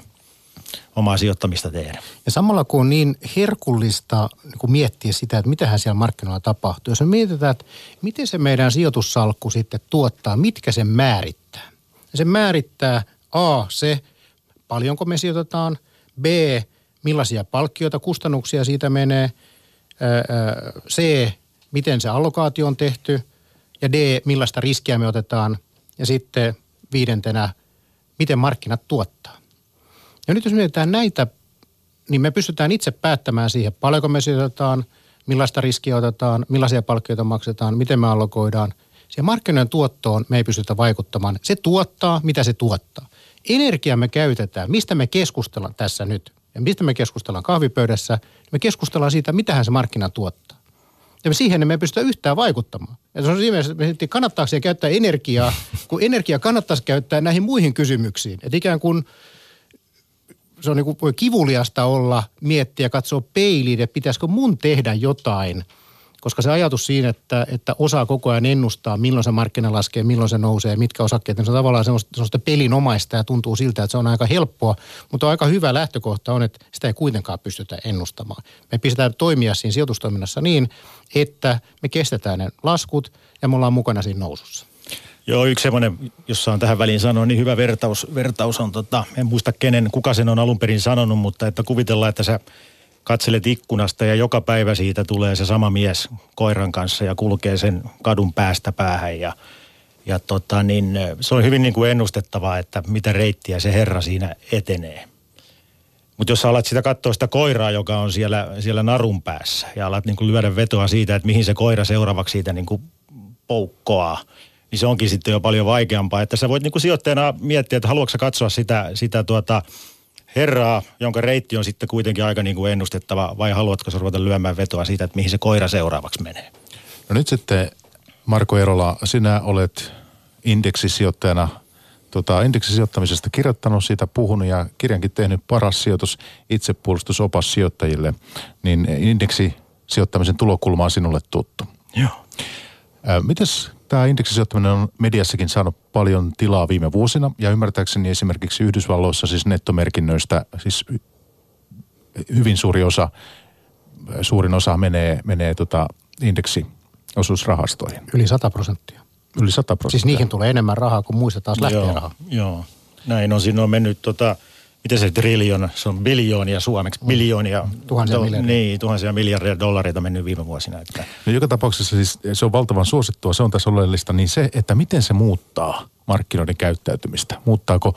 omaa sijoittamista tehdä. Ja samalla kun on niin herkullista niin kun miettiä sitä, että mitähän siellä markkinoilla tapahtuu. Jos me mietitään, että miten se meidän sijoitussalkku sitten tuottaa, mitkä se määrittää. Se määrittää A, se paljonko me sijoitetaan, B, millaisia palkkioita, kustannuksia siitä menee, C, miten se allokaatio on tehty ja D, millaista riskiä me otetaan ja sitten viidentenä, miten markkinat tuottaa. Ja nyt jos mietitään näitä, niin me pystytään itse päättämään siihen, paljonko me sijoitetaan, millaista riskiä otetaan, millaisia palkkioita maksetaan, miten me allokoidaan. Siihen markkinoiden tuottoon me ei pystytä vaikuttamaan. Se tuottaa, mitä se tuottaa. Energia me käytetään, mistä me keskustellaan tässä nyt – ja mistä me keskustellaan kahvipöydässä? Me keskustellaan siitä, mitähän se markkina tuottaa. Ja me siihen emme pysty yhtään vaikuttamaan. Ja se on siinä mielessä, kannattaako se käyttää energiaa, kun energia kannattaisi käyttää näihin muihin kysymyksiin. Että ikään kuin se on niin kuin kivuliasta olla, miettiä, katsoa peiliin, että pitäisikö mun tehdä jotain – koska se ajatus siinä, että, että osaa koko ajan ennustaa, milloin se markkina laskee, milloin se nousee, mitkä osakkeet, niin se on tavallaan semmoista, semmoista pelinomaista ja tuntuu siltä, että se on aika helppoa, mutta aika hyvä lähtökohta on, että sitä ei kuitenkaan pystytä ennustamaan. Me pistetään toimia siinä sijoitustoiminnassa niin, että me kestetään ne laskut ja me ollaan mukana siinä nousussa. Joo, yksi semmoinen, jos saan tähän väliin sanoa, niin hyvä vertaus, vertaus on, tota, en muista kenen, kuka sen on alun perin sanonut, mutta että kuvitellaan, että sä katselet ikkunasta ja joka päivä siitä tulee se sama mies koiran kanssa ja kulkee sen kadun päästä päähän ja Ja tota, niin, se on hyvin niin kuin ennustettavaa, että mitä reittiä se herra siinä etenee. Mutta jos sä alat sitä katsoa sitä koiraa, joka on siellä, siellä narun päässä ja alat niin kuin lyödä vetoa siitä, että mihin se koira seuraavaksi siitä niin kuin poukkoaa, niin se onkin sitten jo paljon vaikeampaa. Että sä voit niin kuin sijoittajana miettiä, että haluatko katsoa sitä, sitä tuota herraa, jonka reitti on sitten kuitenkin aika niin kuin ennustettava, vai haluatko sä ruveta lyömään vetoa siitä, että mihin se koira seuraavaksi menee? No nyt sitten Marko Erola, sinä olet indeksisijoittajana tota, indeksisijoittamisesta kirjoittanut, siitä puhunut ja kirjankin tehnyt paras sijoitus itsepuolustusopas sijoittajille, niin indeksisijoittamisen tulokulma on sinulle tuttu. Joo. Mites tämä indeksisijoittaminen on mediassakin saanut paljon tilaa viime vuosina ja ymmärtääkseni esimerkiksi Yhdysvalloissa siis nettomerkinnöistä siis hyvin suuri osa, suurin osa menee, menee tota indeksiosuusrahastoihin. Yli 100 prosenttia. Yli 100 prosenttia. Siis niihin tulee enemmän rahaa kuin muista taas lähtee joo, rahaa. Joo, näin on. Siinä on mennyt tota, miten se triljoona, se on biljoonia suomeksi, mm. biljoonia. Tuhansia do, miljardia. Niin, tuhansia miljardia dollareita mennyt viime vuosina. Että. No joka tapauksessa siis se on valtavan suosittua, se on tässä oleellista, niin se, että miten se muuttaa markkinoiden käyttäytymistä. Muuttaako,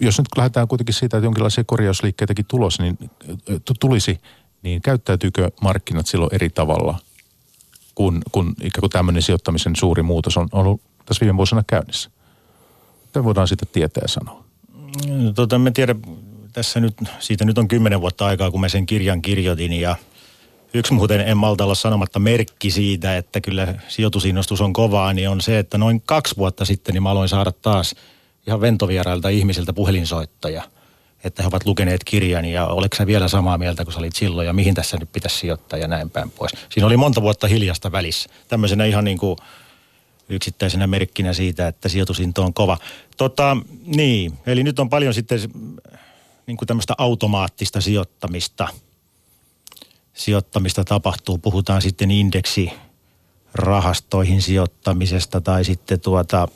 jos nyt lähdetään kuitenkin siitä, että jonkinlaisia korjausliikkeitäkin tulos, niin, tulisi, niin käyttäytyykö markkinat silloin eri tavalla, kun, kun ikään kuin tämmöinen sijoittamisen suuri muutos on ollut tässä viime vuosina käynnissä? Mitä voidaan siitä tietää sanoa? Tota, mä tiedän, tässä nyt, siitä nyt on kymmenen vuotta aikaa, kun mä sen kirjan kirjoitin ja yksi muuten en malta olla sanomatta merkki siitä, että kyllä sijoitusinnostus on kovaa, niin on se, että noin kaksi vuotta sitten niin mä aloin saada taas ihan ventovierailta ihmisiltä puhelinsoittaja, että he ovat lukeneet kirjan ja oletko sä vielä samaa mieltä kuin sä olit silloin ja mihin tässä nyt pitäisi sijoittaa ja näin päin pois. Siinä oli monta vuotta hiljasta välissä. Tämmöisenä ihan niin kuin yksittäisenä merkkinä siitä, että sijoitusinto on kova. Tota, niin, eli nyt on paljon sitten niin kuin tämmöistä automaattista sijoittamista. Sijoittamista tapahtuu, puhutaan sitten indeksi rahastoihin sijoittamisesta tai sitten tuota,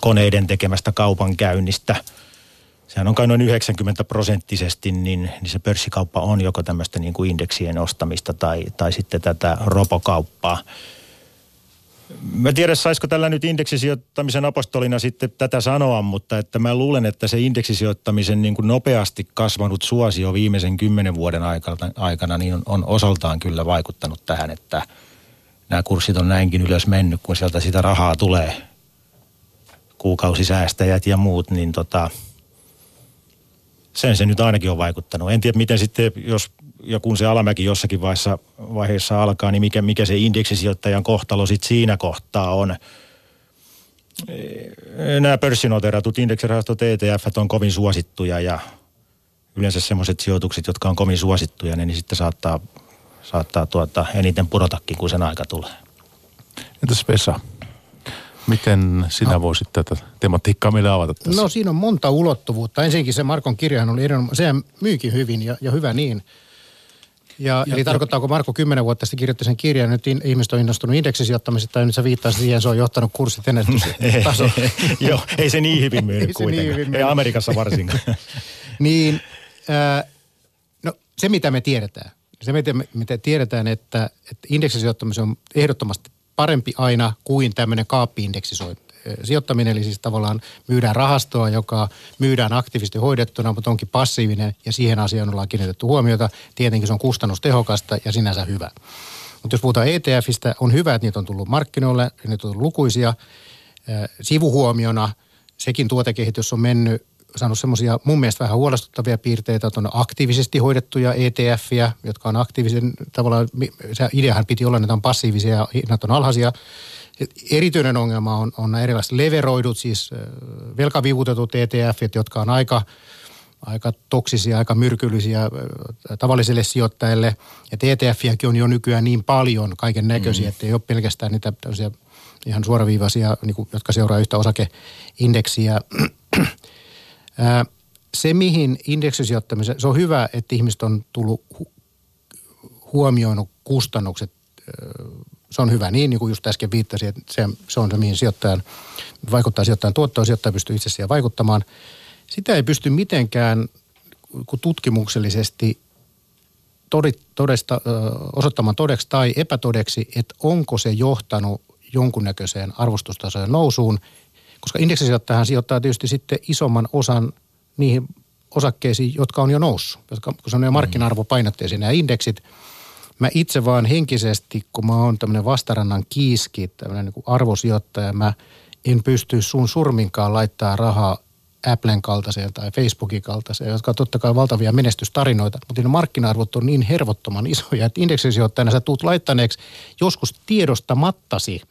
koneiden tekemästä kaupankäynnistä. Sehän on kai noin 90 prosenttisesti, niin, niin se pörssikauppa on joko tämmöistä niin kuin indeksien ostamista tai, tai sitten tätä robokauppaa. Mä tiedän, saisiko tällä nyt indeksisijoittamisen apostolina sitten tätä sanoa, mutta että mä luulen, että se indeksisijoittamisen niin kuin nopeasti kasvanut suosio viimeisen kymmenen vuoden aikana, aikana niin on, on osaltaan kyllä vaikuttanut tähän, että nämä kurssit on näinkin ylös mennyt, kun sieltä sitä rahaa tulee kuukausisäästäjät ja muut, niin tota, sen se nyt ainakin on vaikuttanut. En tiedä, miten sitten, jos ja kun se alamäki jossakin vaiheessa, vaiheessa alkaa, niin mikä, mikä se indeksisijoittajan kohtalo sitten siinä kohtaa on. Nämä pörssinoteratut indeksirahastot ETF on kovin suosittuja ja yleensä semmoiset sijoitukset, jotka on kovin suosittuja, niin sitten saattaa, saattaa tuota, eniten pudotakin, kun sen aika tulee. Entäs Vesa? Miten sinä no. voisit tätä tematiikkaa meille avata tässä? No siinä on monta ulottuvuutta. Ensinnäkin se Markon kirjahan oli erinomainen, sehän myykin hyvin ja, ja hyvä niin. Ja, ja, eli tarkoittaako Marko kymmenen vuotta sitten kirjoitti sen kirjan, nyt in, ihmiset on innostunut indeksisijoittamisesta, tai nyt sä viittasit siihen, se on johtanut kurssit ennätystasoon. Joo, ei se niin hyvin myynyt ei kuitenkaan. Niin hyvin ei Amerikassa varsinkaan. niin, äh, no se mitä me tiedetään, se mitä me, mitä tiedetään, että, että indeksisijoittaminen on ehdottomasti parempi aina kuin tämmöinen kaappiindeksisointi sijoittaminen, eli siis tavallaan myydään rahastoa, joka myydään aktiivisesti hoidettuna, mutta onkin passiivinen ja siihen asiaan ollaan kiinnitetty huomiota. Tietenkin se on kustannustehokasta ja sinänsä hyvä. Mutta jos puhutaan ETFistä, on hyvä, että niitä on tullut markkinoille, niitä on tullut lukuisia. Sivuhuomiona sekin tuotekehitys on mennyt saanut semmoisia mun mielestä vähän huolestuttavia piirteitä, että on aktiivisesti hoidettuja ETFiä, jotka on aktiivisen, tavallaan se ideahan piti olla, että on passiivisia ja hinnat on alhaisia. Erityinen ongelma on, on erilaiset leveroidut, siis velkavivutetut ETF, jotka on aika, aika toksisia, aika myrkyllisiä tavallisille sijoittajille. Ja ETFiäkin on jo nykyään niin paljon kaiken näköisiä, mm. että ei ole pelkästään niitä ihan suoraviivaisia, niin kuin, jotka seuraa yhtä osakeindeksiä. Se, mihin indeksisijoittamisen, se on hyvä, että ihmiset on tullut huomioinut kustannukset se on hyvä niin, niin kuin just äsken viittasin, että se, se on se, mihin sijoittajan, vaikuttaa sijoittajan tuottoon, sijoittaja pystyy itse siihen vaikuttamaan. Sitä ei pysty mitenkään tutkimuksellisesti todista, osoittamaan todeksi tai epätodeksi, että onko se johtanut jonkunnäköiseen arvostustasojen nousuun, koska indeksisijoittajahan sijoittaa tietysti sitten isomman osan niihin osakkeisiin, jotka on jo noussut, jotka, kun se on jo mm. markkina-arvopainotteisia nämä indeksit. Mä itse vaan henkisesti, kun mä oon tämmöinen vastarannan kiiski, tämmöinen niin arvosijoittaja, mä en pysty sun surminkaan laittaa rahaa Applen kaltaiseen tai Facebookin kaltaiseen, jotka on totta kai valtavia menestystarinoita, mutta ne markkina-arvot on niin hervottoman isoja, että indeksisijoittajana sä tuut laittaneeksi joskus tiedostamattasi,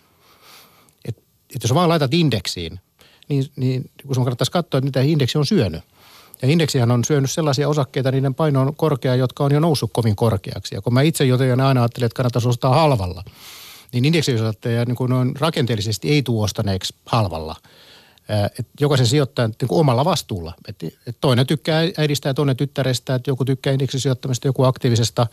että, että jos vaan laitat indeksiin, niin, niin kun sun kannattaisi katsoa, että mitä indeksi on syönyt. Ja indeksihän on syönyt sellaisia osakkeita, niiden paino on korkea, jotka on jo noussut kovin korkeaksi. Ja kun mä itse joten aina ajattelen, että kannattaisi ostaa halvalla, niin indeksisijoittajia niin noin rakenteellisesti ei tule ostaneeksi halvalla – että jokaisen sijoittajan niin kuin omalla vastuulla. Et, et toinen tykkää äidistä ja toinen tyttärestä, että joku tykkää indeksisijoittamista, joku aktiivisesta.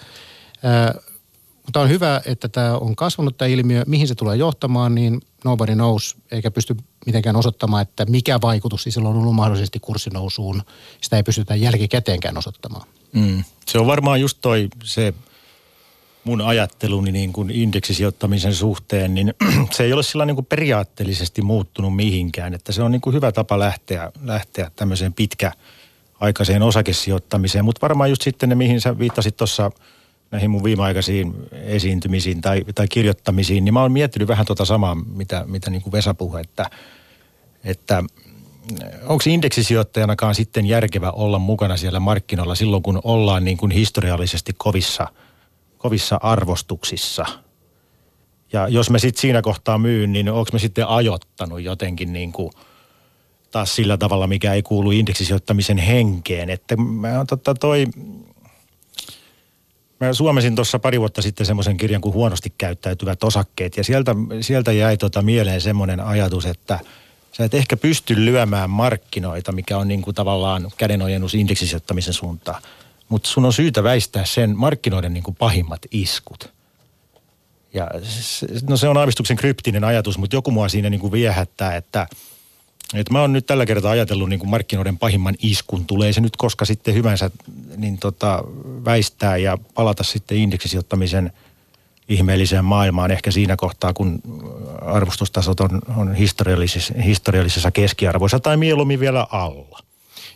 Mutta on hyvä, että tämä on kasvanut tämä ilmiö. Mihin se tulee johtamaan, niin nobody knows, eikä pysty mitenkään osoittamaan, että mikä vaikutus siis on ollut mahdollisesti kurssinousuun. Sitä ei pystytä jälkikäteenkään osoittamaan. Mm. Se on varmaan just toi se mun ajatteluni niin kuin indeksisijoittamisen suhteen, niin se ei ole sillä niin kuin periaatteellisesti muuttunut mihinkään. Että se on niin kuin hyvä tapa lähteä, lähteä tämmöiseen pitkäaikaiseen osakesijoittamiseen. Mutta varmaan just sitten ne, mihin sä viittasit tuossa näihin mun viimeaikaisiin esiintymisiin tai, tai kirjoittamisiin, niin mä oon miettinyt vähän tuota samaa, mitä, mitä niin kuin Vesa puhui, että, että onko indeksisijoittajanakaan sitten järkevä olla mukana siellä markkinoilla silloin, kun ollaan niin kuin historiallisesti kovissa – kovissa arvostuksissa. Ja jos me sitten siinä kohtaa myyn, niin onko me sitten ajottanut jotenkin niin kuin taas sillä tavalla, mikä ei kuulu indeksisijoittamisen henkeen. Että mä totta toi, mä suomesin tuossa pari vuotta sitten semmoisen kirjan kuin Huonosti käyttäytyvät osakkeet. Ja sieltä, sieltä jäi tota mieleen semmoinen ajatus, että sä et ehkä pysty lyömään markkinoita, mikä on niin kuin tavallaan kädenojennus indeksisijoittamisen suuntaan mutta sun on syytä väistää sen markkinoiden niin kuin pahimmat iskut. Ja no se on aavistuksen kryptinen ajatus, mutta joku mua siinä niin kuin viehättää, että, että mä oon nyt tällä kertaa ajatellut niin kuin markkinoiden pahimman iskun. Tulee se nyt koska sitten hyvänsä niin tota, väistää ja palata sitten indeksisijoittamisen ihmeelliseen maailmaan ehkä siinä kohtaa, kun arvostustasot on, on historiallisessa, historiallisessa keskiarvoissa tai mieluummin vielä alla.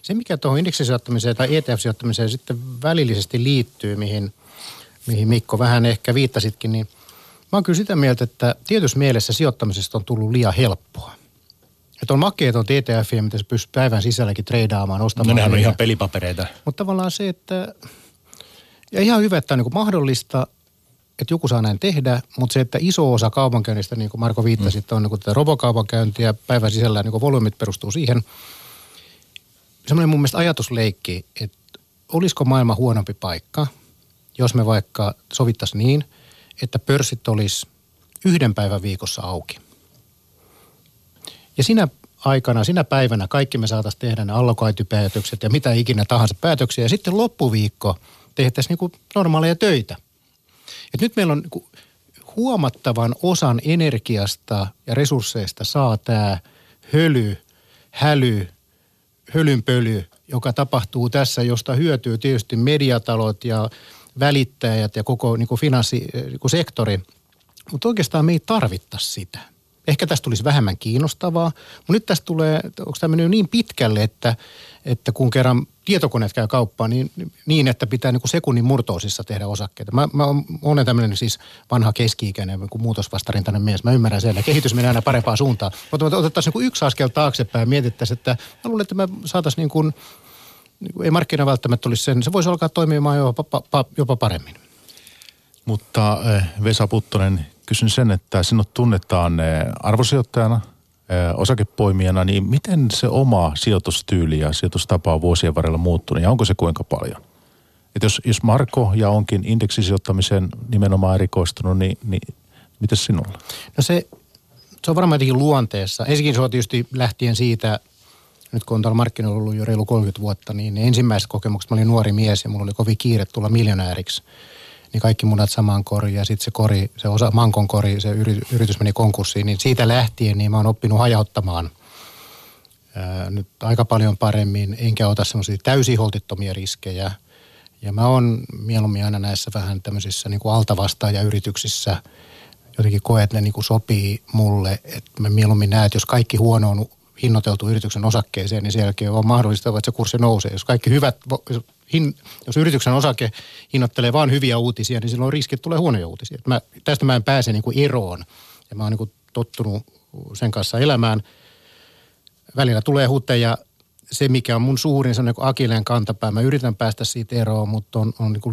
Se, mikä tuohon indeksisijoittamiseen tai ETF-sijoittamiseen sitten välillisesti liittyy, mihin, mihin Mikko vähän ehkä viittasitkin, niin mä oon kyllä sitä mieltä, että tietyssä mielessä sijoittamisesta on tullut liian helppoa. Että on makeet on ETF, mitä se pystyy päivän sisälläkin treidaamaan, ostamaan. No nehän on ihan pelipapereita. Mutta tavallaan se, että ja ihan hyvä, että on niin mahdollista, että joku saa näin tehdä, mutta se, että iso osa kaupankäynnistä, niin kuin Marko viittasi, mm. on niin tätä robokaupankäyntiä, päivän sisällä niin volyymit perustuu siihen – semmoinen mun mielestä ajatusleikki, että olisiko maailma huonompi paikka, jos me vaikka sovittaisiin niin, että pörssit olisi yhden päivän viikossa auki. Ja sinä aikana, sinä päivänä kaikki me saataisiin tehdä ne allokointipäätökset ja mitä ikinä tahansa päätöksiä. Ja sitten loppuviikko tehtäisiin niin normaaleja töitä. Et nyt meillä on niin huomattavan osan energiasta ja resursseista saa tämä höly, häly, hölynpöly, joka tapahtuu tässä, josta hyötyy tietysti mediatalot ja välittäjät ja koko niin kuin finanssisektori. Mutta oikeastaan me ei tarvittaisi sitä. Ehkä tästä tulisi vähemmän kiinnostavaa, mutta nyt tästä tulee, onko tämä mennyt niin pitkälle, että, että kun kerran tietokoneet käy kauppaan, niin, niin että pitää niin kuin sekunnin murtoosissa tehdä osakkeita. Mä, mä olen tämmöinen siis vanha keski-ikäinen niin muutosvastarintainen mies. Mä ymmärrän siellä, kehitys menee aina parempaan suuntaan. Mutta otettaisiin niin yksi askel taaksepäin ja mietittäisiin, että mä luulen, että me saataisiin niin kuin, niin kuin, ei markkina välttämättä olisi sen, se voisi alkaa toimimaan jopa, jopa paremmin. Mutta eh, Vesa Puttonen, kysyn sen, että sinut tunnetaan eh, arvosijoittajana, eh, osakepoimijana, niin miten se oma sijoitustyyli ja sijoitustapa on vuosien varrella muuttunut ja onko se kuinka paljon? Et jos, jos Marko ja onkin indeksisijoittamiseen nimenomaan erikoistunut, niin, niin miten sinulla? No se, se on varmaan jotenkin luonteessa. Ensinnäkin se on tietysti lähtien siitä, nyt kun on tuolla markkinoilla ollut jo reilu 30 vuotta, niin ensimmäiset kokemukset, mä olin nuori mies ja mulla oli kovin kiire tulla miljonääriksi – niin kaikki munat samaan koriin ja sitten se kori, se osa, mankon kori, se yritys meni konkurssiin, niin siitä lähtien niin mä oon oppinut hajauttamaan ää, nyt aika paljon paremmin, enkä ota semmoisia täysin holtittomia riskejä. Ja mä oon mieluummin aina näissä vähän tämmöisissä niin kuin altavastaajayrityksissä, jotenkin koen, että ne niin kuin sopii mulle. Että mä mieluummin näen, että jos kaikki huono on hinnoiteltu yrityksen osakkeeseen, niin sen jälkeen on mahdollista, että se kurssi nousee. Jos kaikki hyvät, hin, jos yrityksen osake hinnoittelee vain hyviä uutisia, niin silloin riskit tulee huonoja uutisia. Mä, tästä mä en pääse niin kuin eroon. Ja mä oon niin kuin tottunut sen kanssa elämään. Välillä tulee huteja. Se, mikä on mun suurin, se on niin akileen kantapää. Mä yritän päästä siitä eroon, mutta on, on niin kuin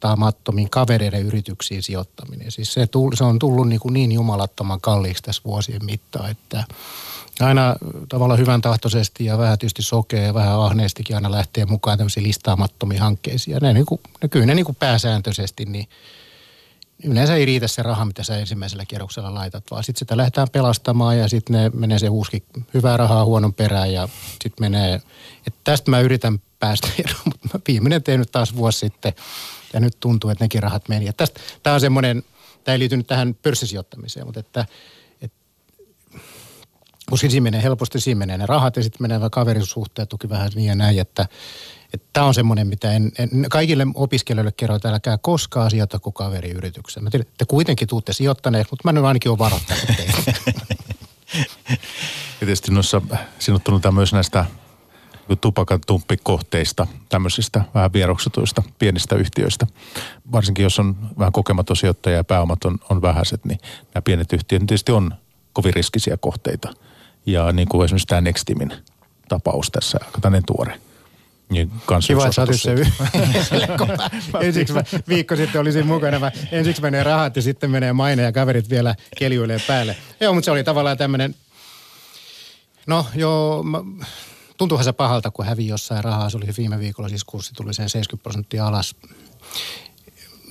listaamattomiin kavereiden yrityksiin sijoittaminen. Siis se, tull, se on tullut niin, kuin niin jumalattoman kalliiksi tässä vuosien mittaan, että – aina tavallaan hyvän tahtoisesti ja vähän tietysti sokea ja vähän ahneestikin aina lähtee mukaan tämmöisiin listaamattomiin hankkeisiin. Ja ne, niin kuin, ne kyllä ne niin kuin pääsääntöisesti, niin yleensä ei riitä se raha, mitä sä ensimmäisellä kierroksella laitat, vaan sitten sitä lähdetään pelastamaan ja sitten ne menee se uusi hyvää rahaa huonon perään ja sitten menee, että tästä mä yritän päästä eroon, mutta mä viimeinen tein nyt taas vuosi sitten ja nyt tuntuu, että nekin rahat meni. Tämä on semmoinen, tämä ei liity nyt tähän pörssisijoittamiseen, mutta että – koska siinä menee helposti, siinä menee ne rahat ja sitten menee kaverisuhteet tuki vähän niin ja näin, että Tämä on semmoinen, mitä en, en, kaikille opiskelijoille kerro, että älkää koskaan sijoita kuin kaveriyritykseen. Mä tiedän, että kuitenkin tuutte sijoittaneet, mutta mä nyt ainakin olen varoittanut teitä. ja tietysti noissa sinut myös näistä tupakan tumppikohteista, tämmöisistä vähän vieroksutuista pienistä yhtiöistä. Varsinkin jos on vähän kokematon sijoittaja ja pääomat on, on vähäiset, niin nämä pienet yhtiöt tietysti on kovin riskisiä kohteita – ja niin kuin esimerkiksi tämä Nextimin tapaus tässä, aika tämmöinen tuore. Niin Kiva, että sä otit se ensiksi mä, viikko sitten olisin mukana. Mä, ensiksi menee rahat ja sitten menee maine ja kaverit vielä keljuilee päälle. Joo, mutta se oli tavallaan tämmöinen, no joo, mä, tuntuuhan se pahalta, kun hävi jossain rahaa. Se oli viime viikolla, siis kurssi tuli sen 70 prosenttia alas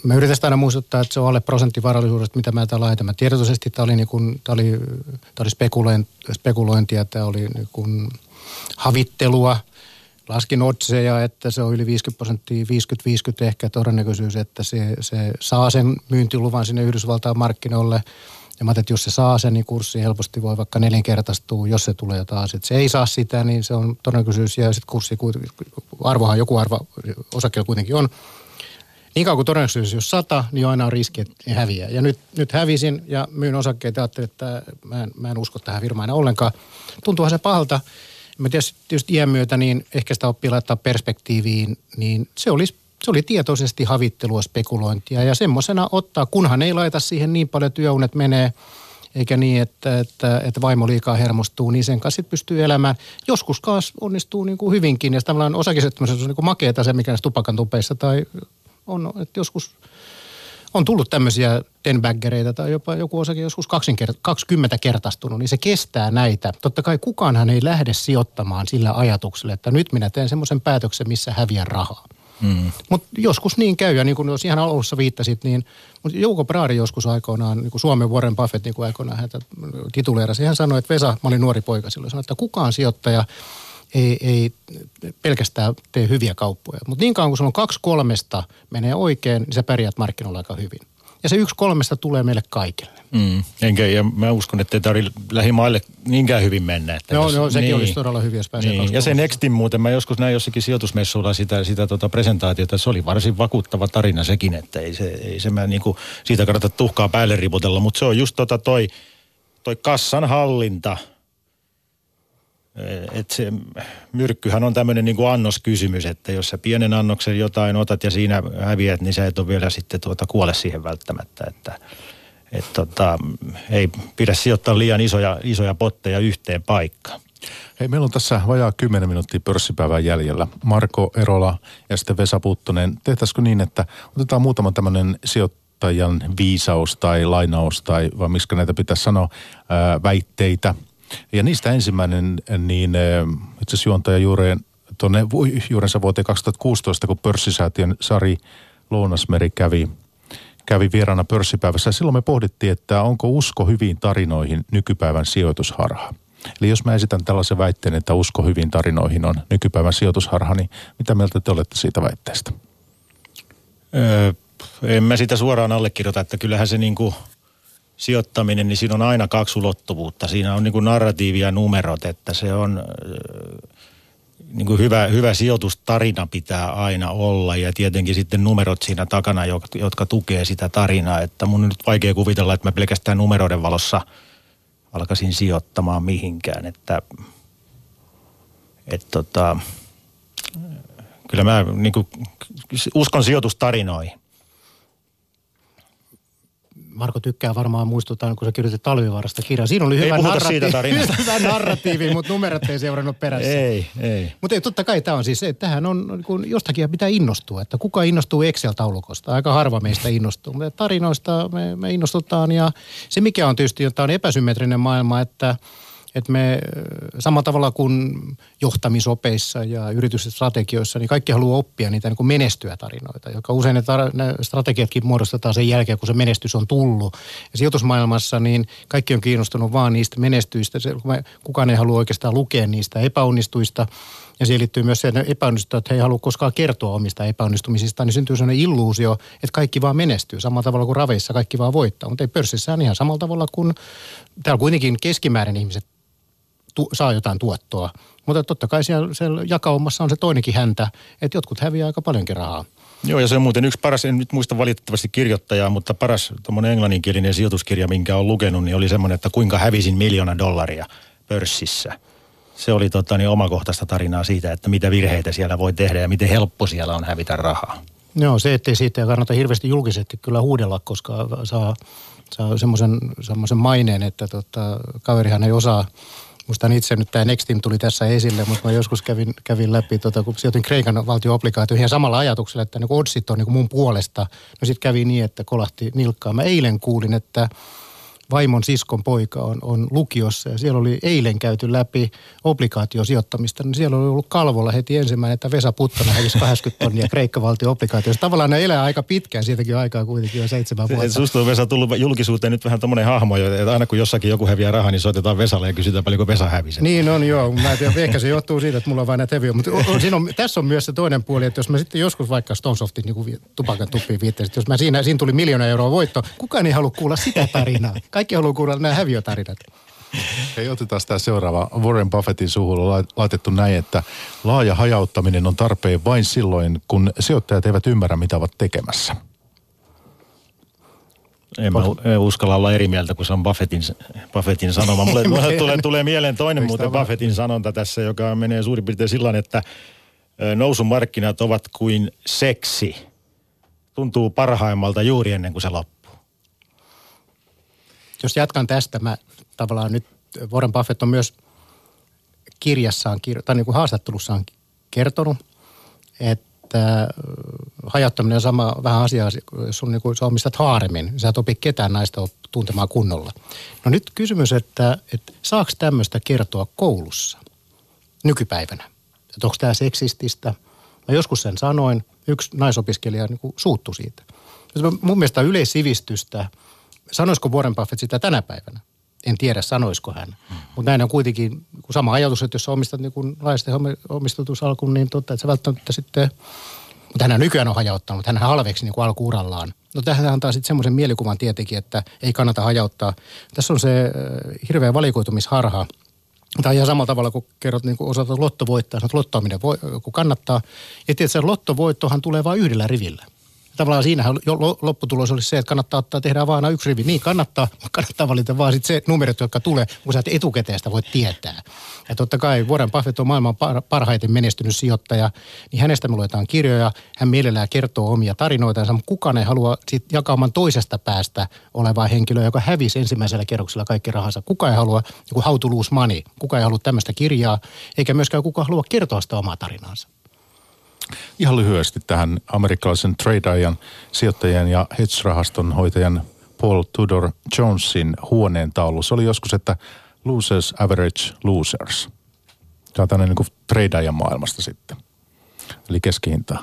mä yritän aina muistuttaa, että se on alle prosentti varallisuudesta, mitä mä täällä laitan. Mä tietoisesti tämä oli, niin kuin, tämä oli, tämä oli spekulointia, tämä oli niin kuin havittelua. Laskin otseja, että se on yli 50 prosenttia, 50-50 ehkä todennäköisyys, että se, se saa sen myyntiluvan sinne Yhdysvaltain markkinoille. Ja mä että jos se saa sen, niin kurssi helposti voi vaikka nelinkertaistua, jos se tulee taas. Että se ei saa sitä, niin se on todennäköisyys ja sitten kurssi, arvohan joku arvo osakkeella kuitenkin on niin kauan kuin todennäköisyys jos sata, niin aina on riski, että häviää. Ja nyt, nyt hävisin ja myyn osakkeita ja ajattelin, että mä en, mä en usko tähän firmaan ollenkaan. Tuntuuhan se pahalta. Mä tietysti, tietysti iän myötä, niin ehkä sitä oppii laittaa perspektiiviin, niin se oli, se oli tietoisesti havittelua, spekulointia ja semmoisena ottaa, kunhan ei laita siihen niin paljon työunet menee, eikä niin, että, että, että vaimo liikaa hermostuu, niin sen kanssa pystyy elämään. Joskus kanssa onnistuu niin kuin hyvinkin, ja tavallaan osakesettömässä on niin kuin makeeta se, mikä tupakan tupeissa tai on, että joskus on tullut tämmöisiä tenbaggereita tai jopa joku osakin joskus 20 kertaistunut, niin se kestää näitä. Totta kai kukaanhan ei lähde sijoittamaan sillä ajatuksella, että nyt minä teen semmoisen päätöksen, missä häviän rahaa. Mm. Mutta joskus niin käy, ja niin kuin jos ihan alussa viittasit, niin Jouko Praari joskus aikoinaan, niin kuin Suomen Warren Buffett niin kuin aikoinaan häntä tituleerasi, hän sanoi, että Vesa, mä olin nuori poika silloin, sanoi, että kukaan sijoittaja – ei, ei pelkästään tee hyviä kauppoja. Mutta niin kauan kuin sulla on kaksi kolmesta menee oikein, niin sä pärjäät markkinoilla aika hyvin. Ja se yksi kolmesta tulee meille kaikille. Mm. Enkä, ja mä uskon, että ei tarvitse lähimaille niinkään hyvin mennä. Että joo, jos, joo, sekin niin, olisi todella hyvin, jos pääsee niin. Ja se Nextin muuten, mä joskus näin jossakin sijoitusmessuilla sitä, sitä tota presentaatiota, se oli varsin vakuuttava tarina sekin, että ei se, ei se mä niinku, siitä kannata tuhkaa päälle ripotella, mutta se on just tota toi, toi kassan hallinta – että se myrkkyhän on tämmöinen niin kuin annoskysymys, että jos sä pienen annoksen jotain otat ja siinä häviät, niin sä et ole vielä sitten tuota kuole siihen välttämättä, että et tota, ei pidä sijoittaa liian isoja, isoja potteja yhteen paikkaan. Hei, meillä on tässä vajaa 10 minuuttia pörssipäivän jäljellä. Marko Erola ja sitten Vesa Puttonen. Tehtäisikö niin, että otetaan muutama tämmöinen sijoittajan viisaus tai lainaus tai vai miksi näitä pitäisi sanoa, ää, väitteitä – ja niistä ensimmäinen, niin eh, itse asiassa juontaja juureen, tuonne juurensa vuoteen 2016, kun pörssisäätiön Sari Lounasmeri kävi, kävi vieraana pörssipäivässä. Silloin me pohdittiin, että onko usko hyviin tarinoihin nykypäivän sijoitusharha. Eli jos mä esitän tällaisen väitteen, että usko hyviin tarinoihin on nykypäivän sijoitusharha, niin mitä mieltä te olette siitä väitteestä? Öö, en mä sitä suoraan allekirjoita, että kyllähän se niin kuin – sijoittaminen, niin siinä on aina kaksi ulottuvuutta. Siinä on niin kuin narratiivi ja numerot, että se on, niin kuin hyvä, hyvä sijoitustarina pitää aina olla ja tietenkin sitten numerot siinä takana, jotka, jotka tukee sitä tarinaa. Että mun on nyt vaikea kuvitella, että mä pelkästään numeroiden valossa alkaisin sijoittamaan mihinkään. Että, et tota, kyllä mä niin kuin, uskon sijoitustarinoihin. Marko tykkää varmaan muistuttaa, kun sä kirjoitit Talvivaarasta kirjaa. Siinä oli hyvä, narratiivi, hyvä narratiivi, mutta numerot ei seurannut perässä. Ei, ei. Mutta ei, totta kai tämä on siis se, että tähän on, kun jostakin pitää innostua. Että kuka innostuu Excel-taulukosta? Aika harva meistä innostuu. Me tarinoista me, me innostutaan ja se mikä on tietysti, että on epäsymmetrinen maailma, että – että me samalla tavalla kuin johtamisopeissa ja yritysstrategioissa, niin kaikki haluaa oppia niitä niin kuin menestyä tarinoita, joka usein ne, tar- ne strategiatkin muodostetaan sen jälkeen, kun se menestys on tullut. Ja sijoitusmaailmassa niin kaikki on kiinnostunut vaan niistä menestyistä. Se, kukaan ei halua oikeastaan lukea niistä epäonnistuista. Ja siihen liittyy myös se, että epäonnistuu, että he ei halua koskaan kertoa omista epäonnistumisista, niin syntyy sellainen illuusio, että kaikki vaan menestyy. Samalla tavalla kuin raveissa kaikki vaan voittaa. Mutta ei pörssissä ihan samalla tavalla kuin täällä kuitenkin keskimäärin ihmiset tu, saa jotain tuottoa. Mutta totta kai siellä, siellä jakaumassa on se toinenkin häntä, että jotkut häviää aika paljonkin rahaa. Joo, ja se on muuten yksi paras, en nyt muista valitettavasti kirjoittajaa, mutta paras tuommoinen englanninkielinen sijoituskirja, minkä on lukenut, niin oli semmoinen, että kuinka hävisin miljoona dollaria pörssissä. Se oli tota, niin omakohtaista tarinaa siitä, että mitä virheitä siellä voi tehdä ja miten helppo siellä on hävitä rahaa. Joo, se ettei siitä kannata hirveästi julkisesti kyllä huudella, koska saa, saa semmoisen maineen, että tota, kaverihan ei osaa Muistan itse nyt tämä Nextim tuli tässä esille, mutta mä joskus kävin, kävin läpi, tota, kun sijoitin Kreikan valtio-obligaatio ihan samalla ajatuksella, että niin oddsit on niin mun puolesta. No sitten kävi niin, että kolahti nilkkaa. Mä eilen kuulin, että vaimon siskon poika on, on lukiossa ja siellä oli eilen käyty läpi obligaatiosijoittamista, niin siellä oli ollut kalvolla heti ensimmäinen, että Vesa Puttonen hävisi 80 tonnia Kreikka-valtion obligaatioista. Tavallaan ne elää aika pitkään, siitäkin aikaa kuitenkin jo seitsemän vuotta. Susta on Vesa tullut julkisuuteen nyt vähän tämmöinen hahmo, että aina kun jossakin joku häviää rahaa, niin soitetaan Vesalle ja kysytään paljonko Vesa hävisi. Niin on joo, mä en tiedä, ehkä se johtuu siitä, että mulla on vain näitä heviä, mutta on, siinä on, tässä on myös se toinen puoli, että jos mä sitten joskus vaikka Stonesoftin niin tupakan tuppiin viittaisin, jos mä siinä, siinä tuli miljoona euroa voitto, kukaan ei halua kuulla sitä tarinaa. Kaikki haluaa kuulla nämä häviötarinat. Hei, otetaan tämä seuraava. Warren Buffettin on laitettu näin, että laaja hajauttaminen on tarpeen vain silloin, kun sijoittajat eivät ymmärrä, mitä ovat tekemässä. En mä uskalla olla eri mieltä, kun se on Buffettin, Buffettin sanoma. Mulle, mulle tulee, tulee mieleen toinen muuten Buffettin sanonta tässä, joka menee suurin piirtein sillä että nousumarkkinat ovat kuin seksi. Tuntuu parhaimmalta juuri ennen kuin se loppuu jos jatkan tästä, mä tavallaan nyt Warren Buffett on myös kirjassaan, tai niin kuin haastattelussaan kertonut, että hajattaminen on sama vähän asia, jos on niin kuin, sä omistat haaremin, sä et opi ketään naista tuntemaan kunnolla. No nyt kysymys, että, että saako tämmöistä kertoa koulussa nykypäivänä? Että onko tämä seksististä? Mä joskus sen sanoin, yksi naisopiskelija niin kuin suuttui siitä. Mun mielestä yleissivistystä – Sanoisiko Warren Buffett sitä tänä päivänä? En tiedä, sanoisiko hän. Hmm. Mutta näin on kuitenkin sama ajatus, että jos sä omistat niin laajasti omistutusalkun, niin totta, että se välttämättä sitten... Mutta hän nykyään on hajauttanut, hän halveksi niin kuin alkuurallaan. No tähän antaa sitten semmoisen mielikuvan tietenkin, että ei kannata hajauttaa. Tässä on se hirveä valikoitumisharha, Tämä on ihan samalla tavalla, kun kerrot, niin kun osaat lottovoittaa, että lottoaminen voi, kun kannattaa. Ja tietysti lottovoittohan tulee vain yhdellä rivillä tavallaan siinähän jo lopputulos olisi se, että kannattaa ottaa, tehdä vaan aina yksi rivi. Niin kannattaa, kannattaa valita vaan sit se numerot, jotka tulee, kun sä et etukäteen sitä voit tietää. Ja totta kai Warren Buffett on maailman parhaiten menestynyt sijoittaja, niin hänestä me luetaan kirjoja, hän mielellään kertoo omia tarinoitansa, mutta kukaan ei halua sit jakaamaan toisesta päästä olevaa henkilöä, joka hävisi ensimmäisellä kerroksella kaikki rahansa. Kuka ei halua, niin how to lose money, kuka ei halua tämmöistä kirjaa, eikä myöskään kuka halua kertoa sitä omaa tarinaansa. Ihan lyhyesti tähän amerikkalaisen tradeajan, sijoittajan ja hedge-rahaston hoitajan Paul Tudor Jonesin huoneen taulu. Se oli joskus, että losers average losers. Tämä on tämmöinen niin tradeajan maailmasta sitten. Eli keskihinta.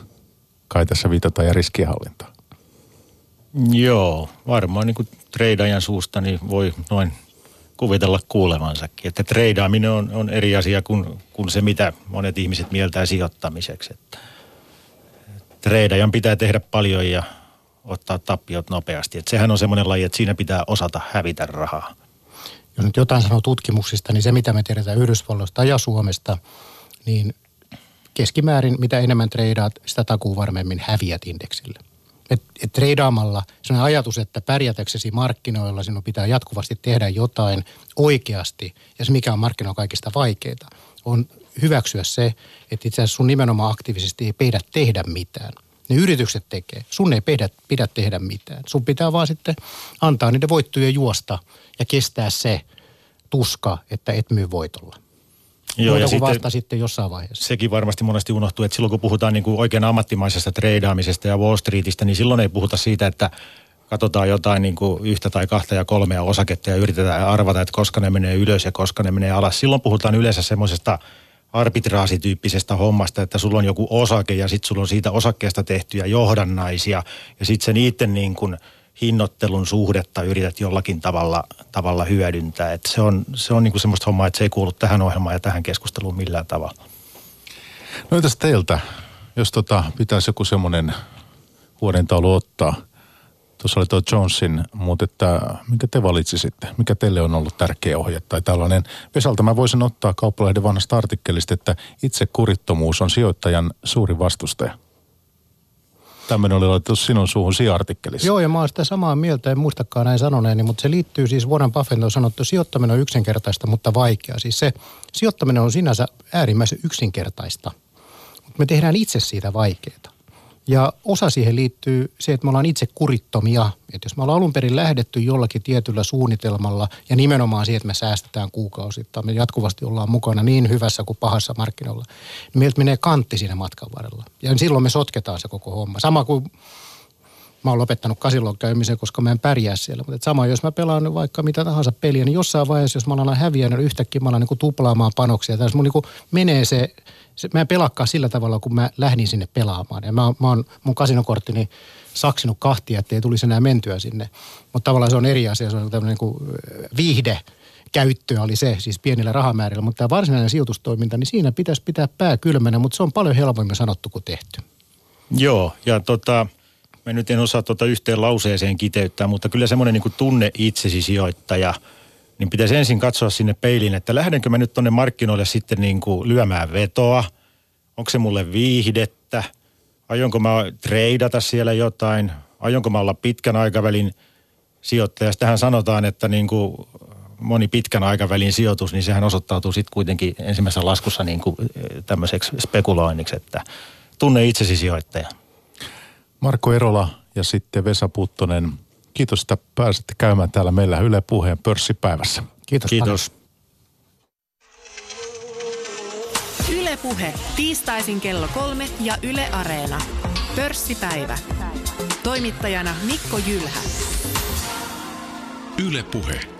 Kai tässä viitataan ja riskienhallintaa. Joo, varmaan niin kuin treidajan suusta niin voi noin kuvitella kuulevansakin. Että treidaaminen on, on eri asia kuin, kuin se, mitä monet ihmiset mieltää sijoittamiseksi. Että treidajan pitää tehdä paljon ja ottaa tappiot nopeasti. Et sehän on semmoinen laji, että siinä pitää osata hävitä rahaa. Jos nyt jotain sanoo tutkimuksista, niin se mitä me tiedetään Yhdysvalloista ja Suomesta, niin keskimäärin mitä enemmän treidaat, sitä takuu varmemmin häviät indeksille. Et, et treidaamalla on ajatus, että pärjätäksesi markkinoilla sinun pitää jatkuvasti tehdä jotain oikeasti. Ja se mikä on markkinoilla kaikista vaikeita, on hyväksyä se, että itse asiassa sun nimenomaan aktiivisesti ei pidä tehdä mitään. Ne yritykset tekee. Sun ei pidä, pidä tehdä mitään. Sun pitää vaan sitten antaa niiden voittojen juosta ja kestää se tuska, että et myy voitolla. Joo, ja sitten, vasta sitten jossain vaiheessa. Sekin varmasti monesti unohtuu, että silloin kun puhutaan niin kuin oikein ammattimaisesta treidaamisesta ja Wall Streetistä, niin silloin ei puhuta siitä, että katsotaan jotain niin kuin yhtä tai kahta ja kolmea osaketta ja yritetään arvata, että koska ne menee ylös ja koska ne menee alas. Silloin puhutaan yleensä semmoisesta arbitraasityyppisestä hommasta, että sulla on joku osake ja sitten sulla on siitä osakkeesta tehtyjä johdannaisia ja sitten se niiden niin kuin – hinnoittelun suhdetta yrität jollakin tavalla, tavalla hyödyntää. Et se on, se on niinku semmoista hommaa, että se ei kuulu tähän ohjelmaan ja tähän keskusteluun millään tavalla. No entäs teiltä, jos tota, pitäisi joku semmoinen vuodentaulu ottaa? Tuossa oli tuo Jonesin, mutta että minkä te valitsisitte? Mikä teille on ollut tärkeä ohje tai tällainen? Vesalta mä voisin ottaa kauppalehden vanhasta artikkelista, että itse kurittomuus on sijoittajan suuri vastustaja. Tämmöinen oli laitettu sinun suuhun artikkelissa. Joo, ja mä oon sitä samaa mieltä, en muistakaan näin sanoneeni, mutta se liittyy siis Warren Buffett on sanottu, sijoittaminen on yksinkertaista, mutta vaikeaa. Siis se sijoittaminen on sinänsä äärimmäisen yksinkertaista, mutta me tehdään itse siitä vaikeaa. Ja osa siihen liittyy se, että me ollaan itse kurittomia. Että jos me ollaan alun perin lähdetty jollakin tietyllä suunnitelmalla ja nimenomaan siihen, että me säästetään kuukausittain, me jatkuvasti ollaan mukana niin hyvässä kuin pahassa markkinoilla, niin meiltä menee kantti siinä matkan varrella. Ja silloin me sotketaan se koko homma. Sama kuin mä oon lopettanut kasilon käymisen, koska mä en pärjää siellä. Mutta sama, jos mä pelaan vaikka mitä tahansa peliä, niin jossain vaiheessa, jos mä alan häviä, niin yhtäkkiä mä alan niin tuplaamaan panoksia. Tässä mun niin menee se se, mä en pelaakaan sillä tavalla, kun mä lähdin sinne pelaamaan. Ja mä, mä oon mun kasinokorttini saksinut kahtia, ettei tulisi enää mentyä sinne. Mutta tavallaan se on eri asia, se on tämmöinen niin kuin viihde käyttöä oli se, siis pienillä rahamäärillä. Mutta tämä varsinainen sijoitustoiminta, niin siinä pitäisi pitää pää kylmänä, mutta se on paljon helpommin sanottu kuin tehty. Joo, ja tota, mä nyt en osaa tota yhteen lauseeseen kiteyttää, mutta kyllä semmoinen niin tunne itsesi sijoittaja – niin pitäisi ensin katsoa sinne peiliin, että lähdenkö mä nyt tonne markkinoille sitten niin kuin lyömään vetoa, onko se mulle viihdettä, aionko mä treidata siellä jotain, aionko mä olla pitkän aikavälin sijoittaja. Tähän sanotaan, että niin kuin moni pitkän aikavälin sijoitus, niin sehän osoittautuu sitten kuitenkin ensimmäisessä laskussa niin kuin tämmöiseksi spekuloinniksi, että tunne itsesi sijoittaja. Marko Erola ja sitten Vesa Puttonen – Kiitos, että pääsitte käymään täällä meillä Yle Puheen pörssipäivässä. Kiitos. Kiitos. Yle Puhe, tiistaisin kello kolme ja Yle Areena. Pörssipäivä. Toimittajana Mikko Jylhä. Yle Puhe.